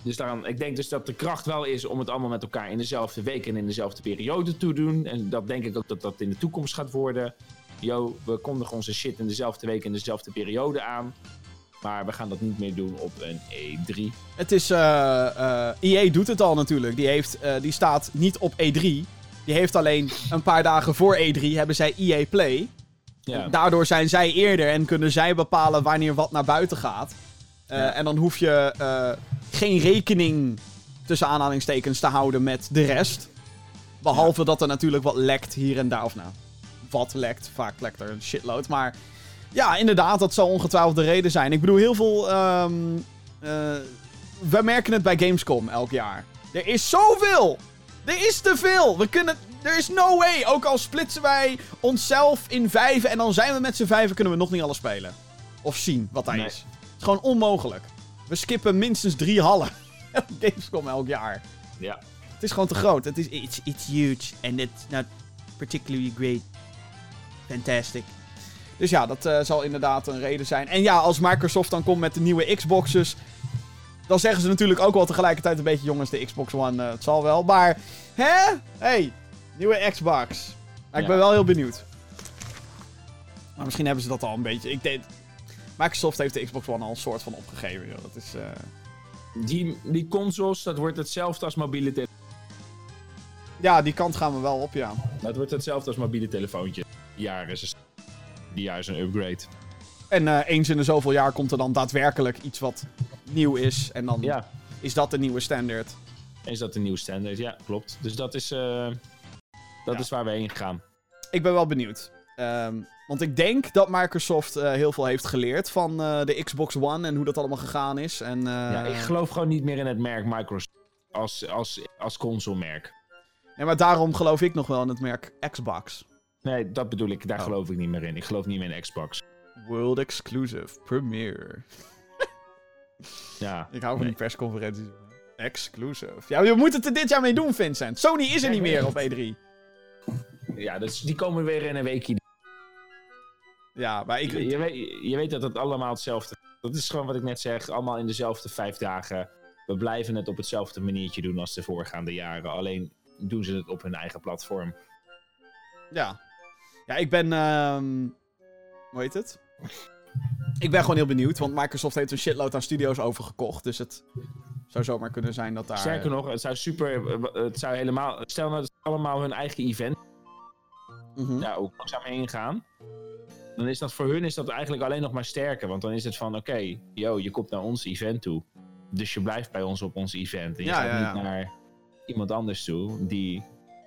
Dus daarom, ik denk dus dat de kracht wel is om het allemaal met elkaar in dezelfde week en in dezelfde periode te doen. En dat denk ik ook dat dat in de toekomst gaat worden. Yo, we kondigen onze shit in dezelfde week en dezelfde periode aan. Maar we gaan dat niet meer doen op een E3. Het is. Uh, uh, EA doet het al natuurlijk. Die, heeft, uh, die staat niet op E3. Die heeft alleen een paar dagen voor E3 hebben zij EA Play. Ja. Daardoor zijn zij eerder en kunnen zij bepalen wanneer wat naar buiten gaat. Ja. En dan hoef je geen rekening tussen aanhalingstekens te houden met de rest. Behalve dat er natuurlijk wat lekt hier en daar. Of nou, wat lekt. Vaak lekt er een shitload. Maar ja, inderdaad, dat zal ongetwijfeld de reden zijn. Ik bedoel, heel veel. Um, uh, we merken het bij Gamescom elk jaar. Er is zoveel! Er is te veel! We kunnen. Er is no way! Ook al splitsen wij onszelf in vijven en dan zijn we met z'n vijven, kunnen we nog niet alles spelen. Of zien wat daar is. Het is gewoon onmogelijk. We skippen minstens drie hallen. *laughs* Gamescom elk jaar. Ja. Het is gewoon te groot. Het is it's, it's huge and it's not particularly great. Fantastic. Dus ja, dat uh, zal inderdaad een reden zijn. En ja, als Microsoft dan komt met de nieuwe Xboxes. Dan zeggen ze natuurlijk ook wel tegelijkertijd een beetje: jongens, de Xbox One, uh, het zal wel. Maar, hè? Hey, nieuwe Xbox. Maar ik ben wel heel benieuwd. Maar misschien hebben ze dat al een beetje. Ik denk, Microsoft heeft de Xbox One al een soort van opgegeven. Joh. Dat is, uh... die, die consoles, dat wordt hetzelfde als mobiele telefoon. Ja, die kant gaan we wel op, ja. Dat wordt hetzelfde als mobiele telefoontje. Jaar is, die jaar is een upgrade. En uh, eens in de zoveel jaar komt er dan daadwerkelijk iets wat nieuw is. En dan ja. is dat de nieuwe standaard. Is dat de nieuwe standaard? Ja, klopt. Dus dat is, uh, dat is waar we heen gaan. Ik ben wel benieuwd. Um, want ik denk dat Microsoft uh, heel veel heeft geleerd van uh, de Xbox One en hoe dat allemaal gegaan is. En, uh... Ja, ik geloof gewoon niet meer in het merk Microsoft als, als, als consolemerk. Ja, maar daarom geloof ik nog wel in het merk Xbox. Nee, dat bedoel ik. Daar oh. geloof ik niet meer in. Ik geloof niet meer in Xbox. World Exclusive Premiere. ja. *laughs* Ik hou van die persconferenties. Exclusive. Ja, we moeten het er dit jaar mee doen, Vincent. Sony is er niet meer op E3. Ja, dus die komen weer in een weekje. Ja, maar ik... Je, je, weet, je weet dat het allemaal hetzelfde Dat is gewoon wat ik net zeg. Allemaal in dezelfde vijf dagen. We blijven het op hetzelfde maniertje doen als de voorgaande jaren. Alleen doen ze het op hun eigen platform. Ja. Ja, ik ben... Um... Hoe heet het? ik ben gewoon heel benieuwd, want Microsoft heeft een shitload aan studio's overgekocht. Dus het zou zomaar kunnen zijn dat daar... Sterker nog, het zou super... Het zou helemaal... Stel nou dat ze allemaal hun eigen event mm -hmm. daar ook langzaam heen gaan. Dan is dat voor hun is dat eigenlijk alleen nog maar sterker. Want dan is het van, oké, okay, yo, je komt naar ons event toe. Dus je blijft bij ons op ons event. En je gaat niet naar iemand anders toe die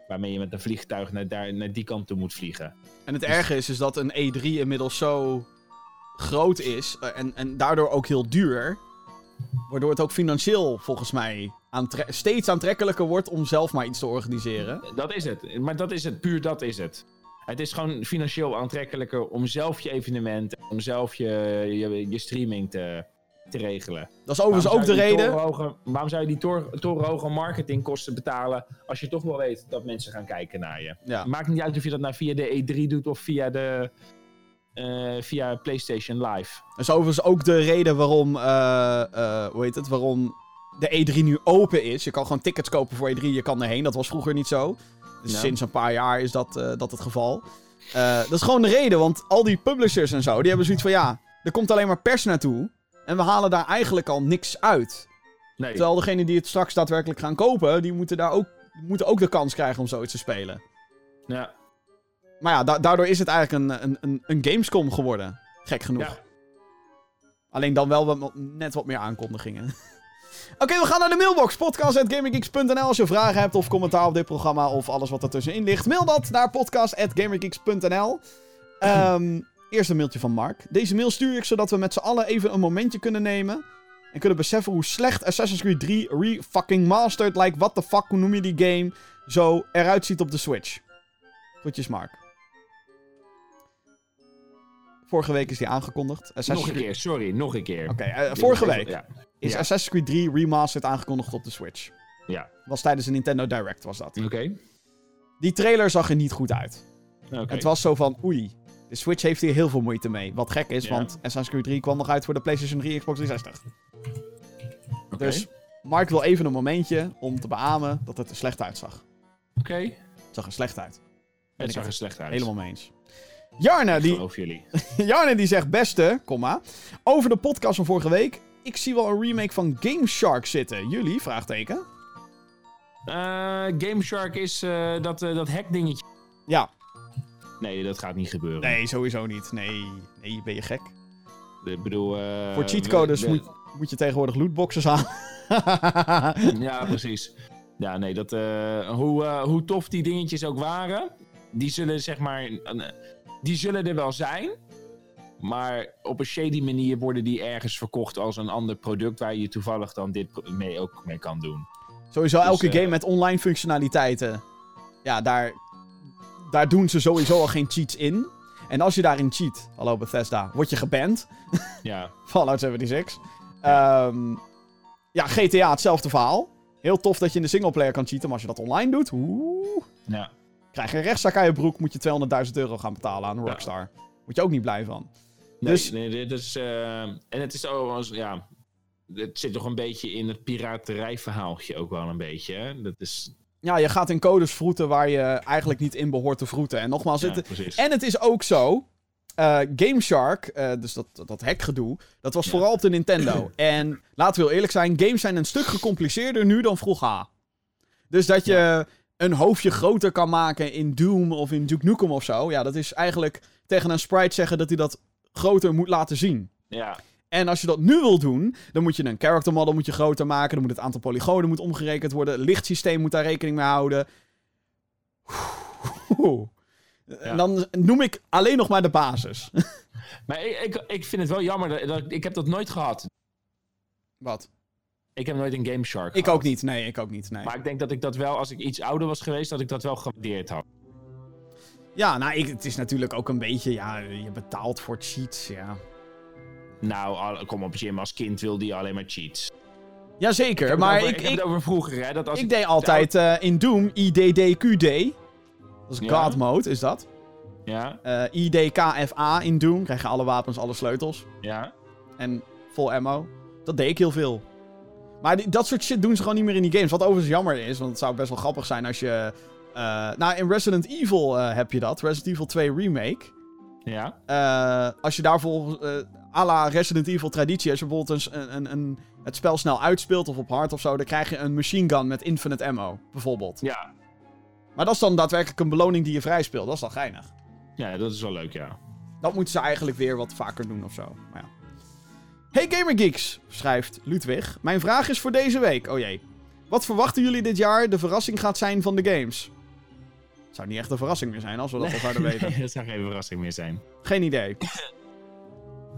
waarmee je met een vliegtuig naar, daar, naar die kant toe moet vliegen. En het erge is, is dat een E3 inmiddels zo groot is eh, en, en daardoor ook heel duur. Waardoor het ook financieel volgens mij steeds aantrekkelijker wordt om zelf maar iets te organiseren. Dat is het. Maar dat is het. Puur dat is het. Het is gewoon financieel aantrekkelijker om zelf je evenement, om zelf je, je, je streaming te, te regelen. Dat is overigens ook de reden. waarom zou je die torenhoge marketingkosten betalen als je toch wel weet dat mensen gaan kijken naar je? Ja. Maakt niet uit of je dat nou via de E3 doet of via de, uh, via PlayStation Live. Dat is overigens ook de reden waarom, uh, uh, hoe heet het, waarom de E3 nu open is. Je kan gewoon tickets kopen voor E3, je kan erheen. Dat was vroeger niet zo. Dus sinds een paar jaar is dat, dat het geval. dat is gewoon de reden, want al die publishers en zo, die hebben zoiets van ja, er komt alleen maar pers naartoe. En we halen daar eigenlijk al niks uit. Nee. Terwijl degenen die het straks daadwerkelijk gaan kopen, die moeten daar ook, moeten ook de kans krijgen om zoiets te spelen. Ja. Maar ja, daardoor is het eigenlijk een, een, een, Gamescom geworden. Gek genoeg. Ja. Alleen dan wel wat, net wat meer aankondigingen. *laughs* Oké, we gaan naar de mailbox. Podcast.gamergeeks.nl Als je vragen hebt of commentaar op dit programma of alles wat ertussenin ligt, mail dat naar podcast.gamergeeks.nl. Ehm, eerst een mailtje van Mark. Deze mail stuur ik zodat we met z'n allen even een momentje kunnen nemen. En kunnen beseffen hoe slecht Assassin's Creed 3 re-fucking mastered, like what the fuck, hoe noem je die game, zo eruit ziet op de Switch. Goedjes Mark. Vorige week is die aangekondigd. Assassin's nog een keer, sorry, nog een keer. Oké, uh, vorige week ja. is Assassin's Creed 3 Remastered aangekondigd op de Switch. Ja. Was tijdens een Nintendo Direct, was dat. Oké. Die trailer zag er niet goed uit. Okay. Het was zo van, oei, de Switch heeft hier heel veel moeite mee. Wat gek is, want Assassin's Creed 3 kwam nog uit voor de PlayStation 3 Xbox 360. Okay. Dus Mark wil even een momentje om te beamen dat het er slecht uitzag. Oké. Het zag er slecht uit. het zag er slecht uit. Helemaal mee eens. Jarne, die... Geloof jullie. *laughs* Jarne die zegt, beste, komma, over de podcast van vorige week. Ik zie wel een remake van Game Shark zitten. Jullie? Vraagteken. Uh, Game Shark is uh, dat, uh, dat hackdingetje. Ja. Nee, dat gaat niet gebeuren. Nee, sowieso niet. Nee, nee ben je gek? Ik bedoel... Voor cheatcodes moet, moet je tegenwoordig lootboxes aan. *laughs* ja, precies. Ja, nee, dat, hoe, hoe tof die dingetjes ook waren, die zullen zeg maar die zullen er wel zijn. Maar op een shady manier worden die ergens verkocht als een ander product waar je toevallig dan dit mee ook mee kan doen. Sowieso dus, elke game eh, met online functionaliteiten. Ja, daar, daar doen ze sowieso al geen cheats in. En als je daarin cheat, hallo Bethesda, word je geband. Ja. *laughs* Fallout 76. Ja. Um, ja, GTA, hetzelfde verhaal. Heel tof dat je in de singleplayer kan cheaten, maar als je dat online doet, oeh. Ja. Krijg je een rechtszaak aan je broek, moet je 200.000 euro gaan betalen aan Rockstar. Moet je ook niet blij van. Nee, dus... nee dit is... Uh, en het is ook... Ja, het zit toch een beetje in het piraterijverhaaltje ook wel een beetje. Hè? Dat is... Ja, je gaat in codes vroeten waar je eigenlijk niet in behoort te vroeten. En nogmaals, ja, het... en het is ook zo... Uh, Game Shark, uh, dus dat, dat hackgedoe, dat was vooral op de Nintendo. *clears throat* en laten we heel eerlijk zijn, games zijn een stuk gecompliceerder nu dan vroeger. Dus dat je een hoofdje groter kan maken in Doom of in Duke Nukem of zo. Ja, dat is eigenlijk tegen een sprite zeggen dat hij dat groter moet laten zien. Ja. En als je dat nu wil doen, dan moet je een character model moet je groter maken. Dan moet het aantal polygonen moet omgerekend worden. Het lichtsysteem moet daar rekening mee houden. En dan noem ik alleen nog maar de basis. Maar ik, ik, ik vind het wel jammer. Dat, ik heb dat nooit gehad. Wat? Ik heb nooit een Game Shark Ik ook niet, nee, ik ook niet, nee. Maar ik denk dat ik dat wel, als ik iets ouder was geweest, dat ik dat wel gewaardeerd had. Ja, nou, ik, het is natuurlijk ook een beetje, ja, je betaalt voor cheats, ja. Nou, kom op, Jim, als kind wilde je alleen maar cheats. Jazeker, maar ik... Ik, heb het over vroeger, hè. Dat als ik, deed altijd uh, in Doom IDDQD. Dat is God mode, is dat. Ja. Uh, eh, IDKFA in Doom. Krijg je alle wapens, alle sleutels. Ja. En vol ammo. Dat deed ik heel veel. Maar dat soort shit doen ze gewoon niet meer in die games. Wat overigens jammer is, want het zou best wel grappig zijn als je... Uh, nou, in Resident Evil uh, heb je dat. Resident Evil 2 Remake. Ja. Uh, als je daar volgens... à la Resident Evil traditie, als je bijvoorbeeld een, een, een, het spel snel uitspeelt of op hard of zo, dan krijg je een machine gun met infinite ammo, bijvoorbeeld. Ja. Maar dat is dan daadwerkelijk een beloning die je vrij speelt. Dat is dan geinig. Ja, dat is wel leuk, ja. Dat moeten ze eigenlijk weer wat vaker doen of zo. Maar ja. Hey Gamergeeks, schrijft Ludwig. Mijn vraag is voor deze week. Oh jee. Wat verwachten jullie dit jaar de verrassing gaat zijn van de games? Het zou niet echt een verrassing meer zijn als we dat al zouden weten. *laughs* Nee, het zou geen verrassing meer zijn. Geen idee.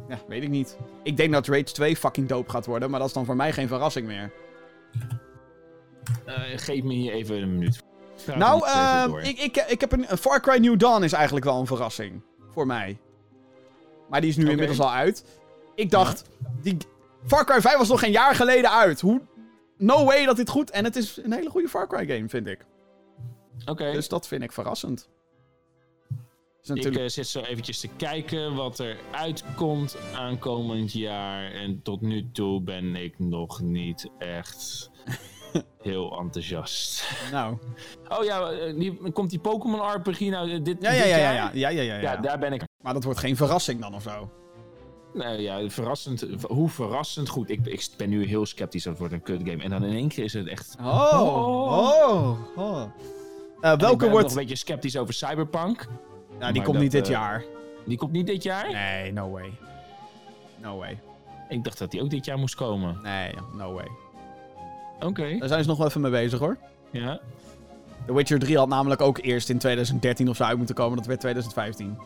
ja, weet ik niet. Ik denk dat Rage 2 fucking dope gaat worden, maar dat is dan voor mij geen verrassing meer. Uh, geef me hier even een minuut. Nou, uh, ik, ik, ik heb een, Far Cry New Dawn is eigenlijk wel een verrassing. Voor mij. Maar die is nu okay. inmiddels al uit. Ik dacht, die Far Cry 5 was nog een jaar geleden uit. Hoe, no way dat dit goed... En het is een hele goede Far Cry game, vind ik. Oké. Dus dat vind ik verrassend. Natuurlijk... Ik zit zo eventjes te kijken wat er uitkomt aankomend jaar. En tot nu toe ben ik nog niet echt *laughs* heel enthousiast. Nou. Oh ja, eh, die, komt die Pokémon RPG nou eh, dit, ja, ja, ja, ja, ja, ja, ja, ja, ja, Daar ben ik. Maar dat wordt geen verrassing dan of zo? Nee, ja, verrassend. Hoe verrassend goed. Ik, ik ben nu heel sceptisch dat het wordt een kut game. En dan in één keer is het echt... Oh, oh, oh. Uh, welke ik ben wordt... nog een beetje sceptisch over Cyberpunk. Ja, die komt niet dit jaar. Die komt niet dit jaar? Nee, no way. No way. Ik dacht dat die ook dit jaar moest komen. Nee, no way. Oké. Daar zijn ze nog wel even mee bezig hoor. Ja. The Witcher 3 had namelijk ook eerst in 2013 of zo uit moeten komen. Dat werd 2015.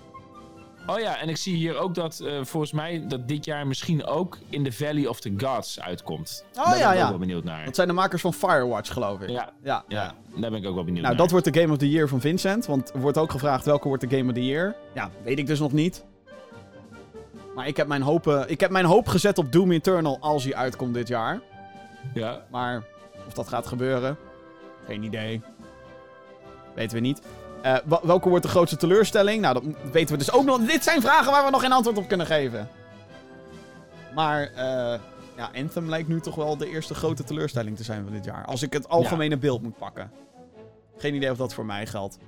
Oh ja, en ik zie hier ook dat uh, volgens mij dat dit jaar misschien ook in the Valley of the Gods uitkomt. Oh daar ja, ben ik ook wel benieuwd naar. Dat zijn de makers van Firewatch, geloof ik. Ja, ja, ja, daar ben ik ook wel benieuwd nou, naar. dat wordt de Game of the Year van Vincent. Want er wordt ook gevraagd welke wordt de Game of the Year. Ja, weet ik dus nog niet. Maar ik heb mijn hoop, uh, ik heb mijn hoop gezet op Doom Eternal als hij uitkomt dit jaar. Ja. Maar of dat gaat gebeuren, geen idee. Weten we niet. Uh, welke wordt de grootste teleurstelling? Nou, dat weten we dus ook nog. Dit zijn vragen waar we nog geen antwoord op kunnen geven. Maar uh, ja, Anthem lijkt nu toch wel de eerste grote teleurstelling te zijn van dit jaar. Als ik het algemene beeld moet pakken. Geen idee of dat voor mij geldt.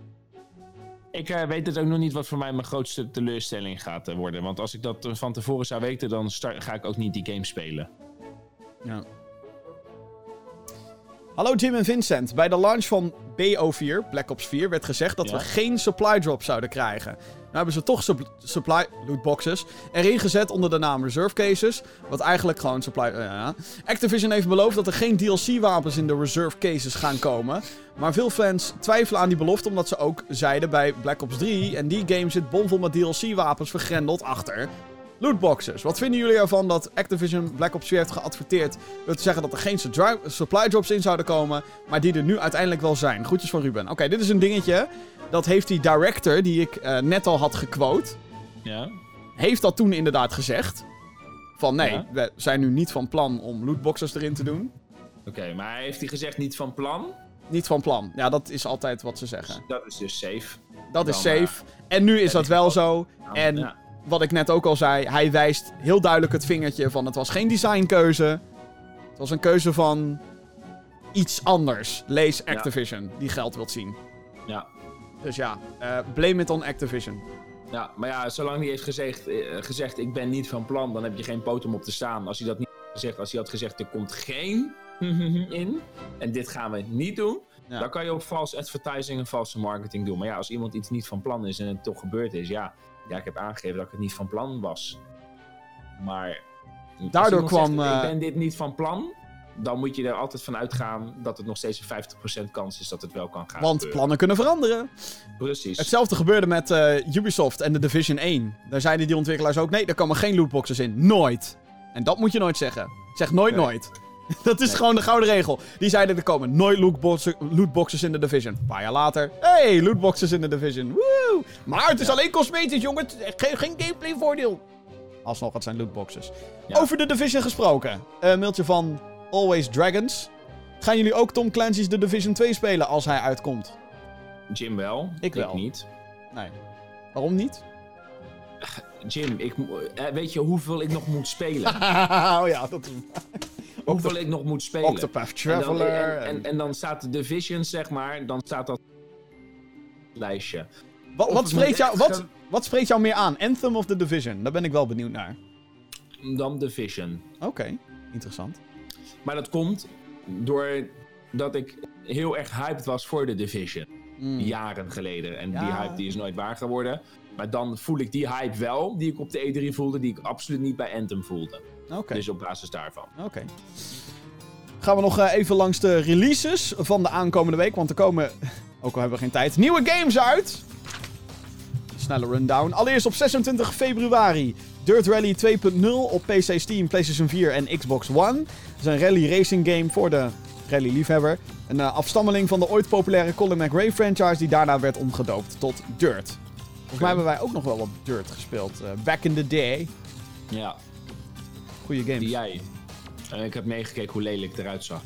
Ik uh, weet dus ook nog niet wat voor mij mijn grootste teleurstelling gaat worden. Want als ik dat van tevoren zou weten, dan start, ga ik ook niet die game spelen. Ja. Hallo Jim en Vincent. Bij de launch van BO4, Black Ops 4, werd gezegd dat we geen supply drop zouden krijgen. Nou hebben ze toch supply lootboxes erin gezet onder de naam Reserve Cases. Wat eigenlijk gewoon supply... Uh, Activision heeft beloofd dat er geen DLC-wapens in de Reserve Cases gaan komen. Maar veel fans twijfelen aan die belofte omdat ze ook zeiden bij Black Ops 3... en die game zit bomvol met DLC-wapens vergrendeld achter Lootboxes. Wat vinden jullie ervan dat Activision Black Ops 4 heeft geadverteerd? Wil zeggen dat er geen supply drops in zouden komen, maar die er nu uiteindelijk wel zijn. Groetjes van Ruben. Oké, dit is een dingetje. Dat heeft die director, die ik uh, net al had gequote. Ja. Heeft dat toen inderdaad gezegd. Van nee, ja. we zijn nu niet van plan om lootboxes erin te doen. Oké, maar heeft hij gezegd niet van plan? Niet van plan. Ja, dat is altijd wat ze zeggen. Dus dat is dus safe. Dat is safe. En nu is dat wel zo. En ja wat ik net ook al zei, hij wijst heel duidelijk het vingertje van het was geen designkeuze. Het was een keuze van iets anders. Lees Activision, die geld wilt zien. Ja. Dus ja, uh, blame it on Activision. Ja, maar ja, zolang hij heeft gezegd, uh, gezegd ik ben niet van plan, dan heb je geen poot om op te staan. Als hij dat niet had gezegd, als hij had gezegd er komt geen *laughs* in en dit gaan we niet doen, ja. dan kan je ook false advertising en false marketing doen. Maar ja, als iemand iets niet van plan is en het toch gebeurd is, ja, ja, ik heb aangegeven dat ik het niet van plan was. Maar Daardoor kwam... Zegt, ik ben dit niet van plan dan moet je er altijd van uitgaan dat het nog steeds een 50% kans is dat het wel kan gaan. Want plannen kunnen veranderen. Precies. Hetzelfde gebeurde met uh, Ubisoft en de Division 1. Daar zeiden die ontwikkelaars ook: nee, er komen geen lootboxes in. Nooit. En dat moet je nooit zeggen. Zeg nooit nooit. *laughs* dat is gewoon de gouden regel. Die zeiden er komen nooit lootboxes in de Division. Een paar jaar later, hey, lootboxes in de Division. Woo! Maar het is alleen cosmetisch, jongen. Geen, geen gameplay voordeel. Alsnog, het zijn lootboxes. Over de Division gesproken. Een mailtje van Always Dragons. Gaan jullie ook Tom Clancy's The Division 2 spelen als hij uitkomt? Jim wel. Ik wel. Ik niet. Nee. Waarom niet? Jim, ik, eh, weet je hoeveel ik nog moet spelen? *laughs* oh ja, dat Hoeveel ik nog moet spelen. Octopath Traveler. En dan, en, dan staat de Division, zeg maar, dan staat dat lijstje. Wat, wat spreekt, jou, wat, wat spreekt jou meer aan? Anthem of The Division? Daar ben ik wel benieuwd naar. Dan Division. Oké, interessant. Maar dat komt doordat ik heel erg hyped was voor de Division. Hmm. Jaren geleden. En die hype die is nooit waar geworden. Maar dan voel ik die hype wel, die ik op de E3 voelde, die ik absoluut niet bij Anthem voelde. Dus op basis daarvan. Oké. Gaan we nog eh, even langs de releases van de aankomende week. Want er komen, *laughs* ook al hebben we geen tijd, nieuwe games uit. Snelle rundown. Allereerst op 26 februari Dirt Rally 2.0 op PC, Steam, PlayStation 4 en Xbox One. Het is een rally racing game voor de rally-liefhebber. Een uh, afstammeling van de ooit populaire Colin McRae franchise die daarna werd omgedoopt tot Dirt. Volgens mij hebben wij ook nog wel wat Dirt gespeeld. Uh, back in the day. Ja. Goeie games. Die jij. Uh, ik heb meegekeken hoe lelijk het eruit zag.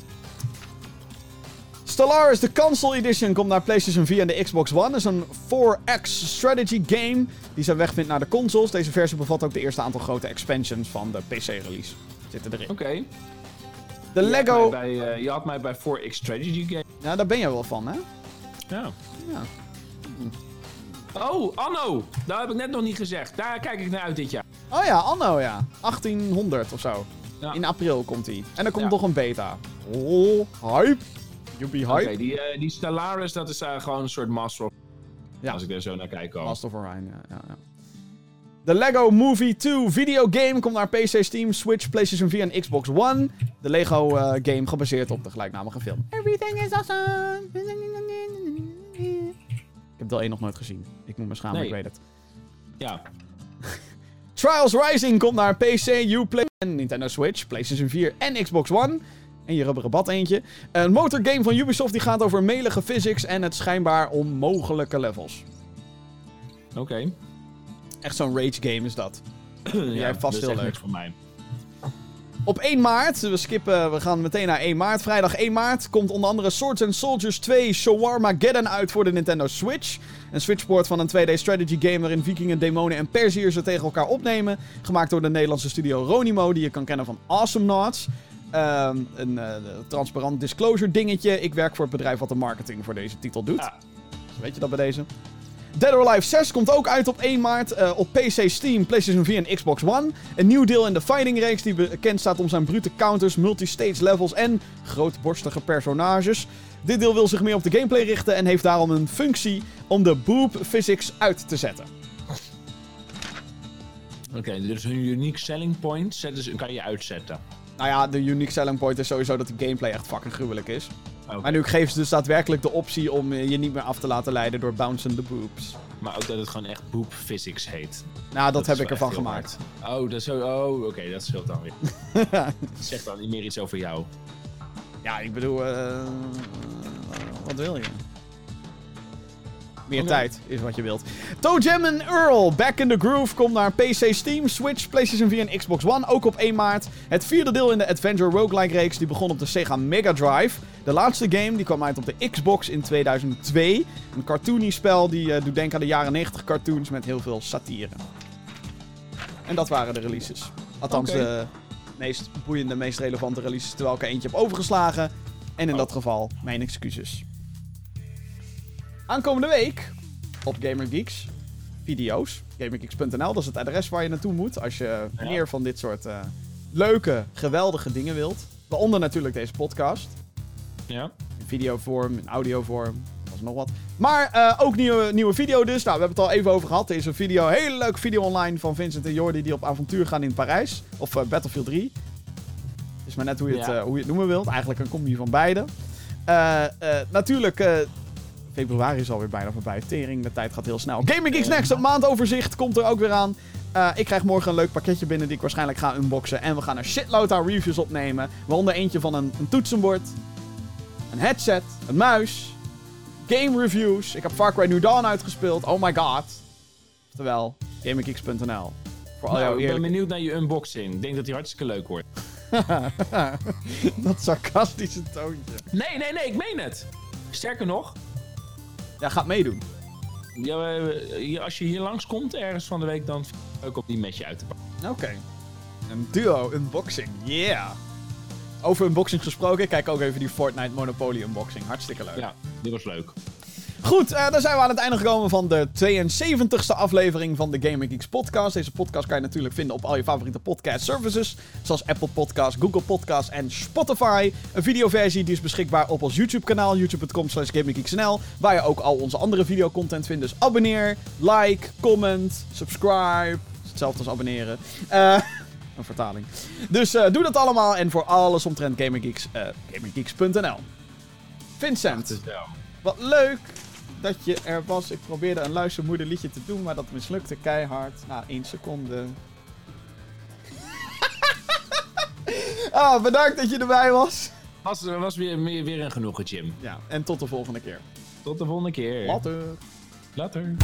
Stellaris, de Console Edition, komt naar PlayStation 4 en de Xbox One. Het is een 4X strategy game die zijn weg vindt naar de consoles. Deze versie bevat ook de eerste aantal grote expansions van de PC-release. Zitten erin. Oké. De Lego... Bij, uh, je had mij bij 4X strategy game. Ja, daar ben je wel van, hè? Ja. Ja. Oh, Anno! Dat heb ik net nog niet gezegd. Daar kijk ik naar uit dit jaar. Oh ja, Anno, ja. 1800 of zo. Ja. In april komt hij. En er komt nog een beta. Oh, hype. Be hype. Die, uh, die Stellaris, dat is uh, gewoon een soort Master of... Ja. Als ik er zo naar kijk. Ook. Master of Orion, ja, ja, ja. De Lego Movie 2 videogame komt naar PC, Steam, Switch, PlayStation 4 en Xbox One. De Lego uh, game gebaseerd op de gelijknamige film. Everything is awesome. Ik heb deel 1 nog nooit gezien. Ik moet me schamen, ik weet het. Ja. *laughs* Trials Rising komt naar PC, Uplay en Nintendo Switch, PlayStation 4 en Xbox One. En je rubberen bad eentje. Een motorgame van Ubisoft die gaat over melige physics en het schijnbaar onmogelijke levels. Oké. Echt zo'n rage game is dat. *clears throat* ja, Jij vast heel leuk. voor mij. Op 1 maart, we skippen, we gaan meteen naar 1 maart. Vrijdag 1 maart komt onder andere Swords and Soldiers 2 Shawarma Geddon uit voor de Nintendo Switch. Een switchport van een 2D strategy game waarin vikingen, demonen en perziërs ze tegen elkaar opnemen. Gemaakt door de Nederlandse studio Ronimo, die je kan kennen van Awesome Nods. Um, een uh, transparant disclosure dingetje. Ik werk voor het bedrijf wat de marketing voor deze titel doet. Ja. weet je dat bij deze? Dead or Alive 6 komt ook uit op 1 maart uh, op PC, Steam, PlayStation 4 en Xbox One. Een nieuw deel in de fighting-reeks die bekend staat om zijn brute counters, multi-stage levels en grootborstige personages. Dit deel wil zich meer op de gameplay richten en heeft daarom een functie om de boob physics uit te zetten. Oké, okay, dus een unique selling point kan je uitzetten. Nou ja, de unique selling point is sowieso dat de gameplay echt fucking gruwelijk is. Maar nu geven ze dus daadwerkelijk de optie om je niet meer af te laten leiden door bouncing boobs. Maar ook dat het gewoon echt boob physics heet. Nou, dat, heb ik ervan gemaakt. Oh, dat is zo. Oh, oké, dat scheelt dan weer. *laughs* zeg dan niet meer iets over jou. Ja, ik bedoel, uh, wat wil je? Meer tijd is wat je wilt. Toe Jam en Earl, Back in the Groove, komt naar PC, Steam, Switch, PlayStation 4 en Xbox One. Ook op 1 maart. Het vierde deel in de Adventure Roguelike reeks die begon op de Sega Mega Drive. De laatste game die kwam uit op de Xbox in 2002. Een cartoony spel die uh, doet denken aan de jaren 90 cartoons met heel veel satire. En dat waren de releases. Althans, de meest boeiende, meest relevante releases terwijl ik er eentje heb overgeslagen. En in oh. dat geval, mijn excuses. Aankomende week op GamerGeeks video's. GamerGeeks.nl, dat is het adres waar je naartoe moet als je meer van dit soort uh, leuke, geweldige dingen wilt. Waaronder natuurlijk deze podcast. Ja. In videovorm, in audiovorm. Alles nog wat. Maar uh, ook nieuwe, nieuwe video dus. Nou, we hebben het al even over gehad. Er is een video, een hele leuke video online van Vincent en Jordi die op avontuur gaan in Parijs. Of uh, Battlefield 3. Is maar net hoe je, het, hoe je het noemen wilt. Eigenlijk een combi van beide. natuurlijk, februari is alweer bijna voorbij. Tering, de tijd gaat heel snel. Gaming Geeks Next, een maandoverzicht komt er ook weer aan. Uh, ik krijg morgen een leuk pakketje binnen die ik waarschijnlijk ga unboxen. En we gaan een shitload aan reviews opnemen. Waaronder eentje van een, een toetsenbord, een headset, een muis, game reviews. Ik heb Far Cry New Dawn uitgespeeld. Oh my god. Oftewel, GamingGeeks.nl. Voor al nou, jouw Ik ben benieuwd naar je unboxing. Ik denk dat die hartstikke leuk wordt. *laughs* dat sarcastische toontje. Nee, nee, nee, ik meen het. Sterker nog. Ja, gaat meedoen. Ja, als je hier langskomt ergens van de week, dan ook op die mesje uit te pakken. Oké. Een duo unboxing, yeah. Over unboxing gesproken, kijk ook even die Fortnite Monopoly unboxing. Hartstikke leuk. Ja, die was leuk. Goed, uh, dan zijn we aan het einde gekomen van de 72e aflevering van de Gaming Geeks podcast. Deze podcast kan je natuurlijk vinden op al je favoriete podcast services. Zoals Apple Podcasts, Google Podcasts en Spotify. Een videoversie die is beschikbaar op ons YouTube kanaal. youtube.com slash gaminggeeksnl. Waar je ook al onze andere videocontent vindt. Dus abonneer, like, comment, subscribe. Hetzelfde als abonneren. Uh, *laughs* een vertaling. Dus uh, doe dat allemaal. En voor alles omtrent Gaming Geeks, uh, gaminggeeks.nl. Vincent, wat leuk dat je er was. Ik probeerde een luistermoederliedje te doen, maar dat mislukte keihard. Na één seconde. *laughs* ah, bedankt dat je erbij was. Was, was weer, weer een genoegen, Jim. Ja, en tot de volgende keer. Tot de volgende keer. Later. Later.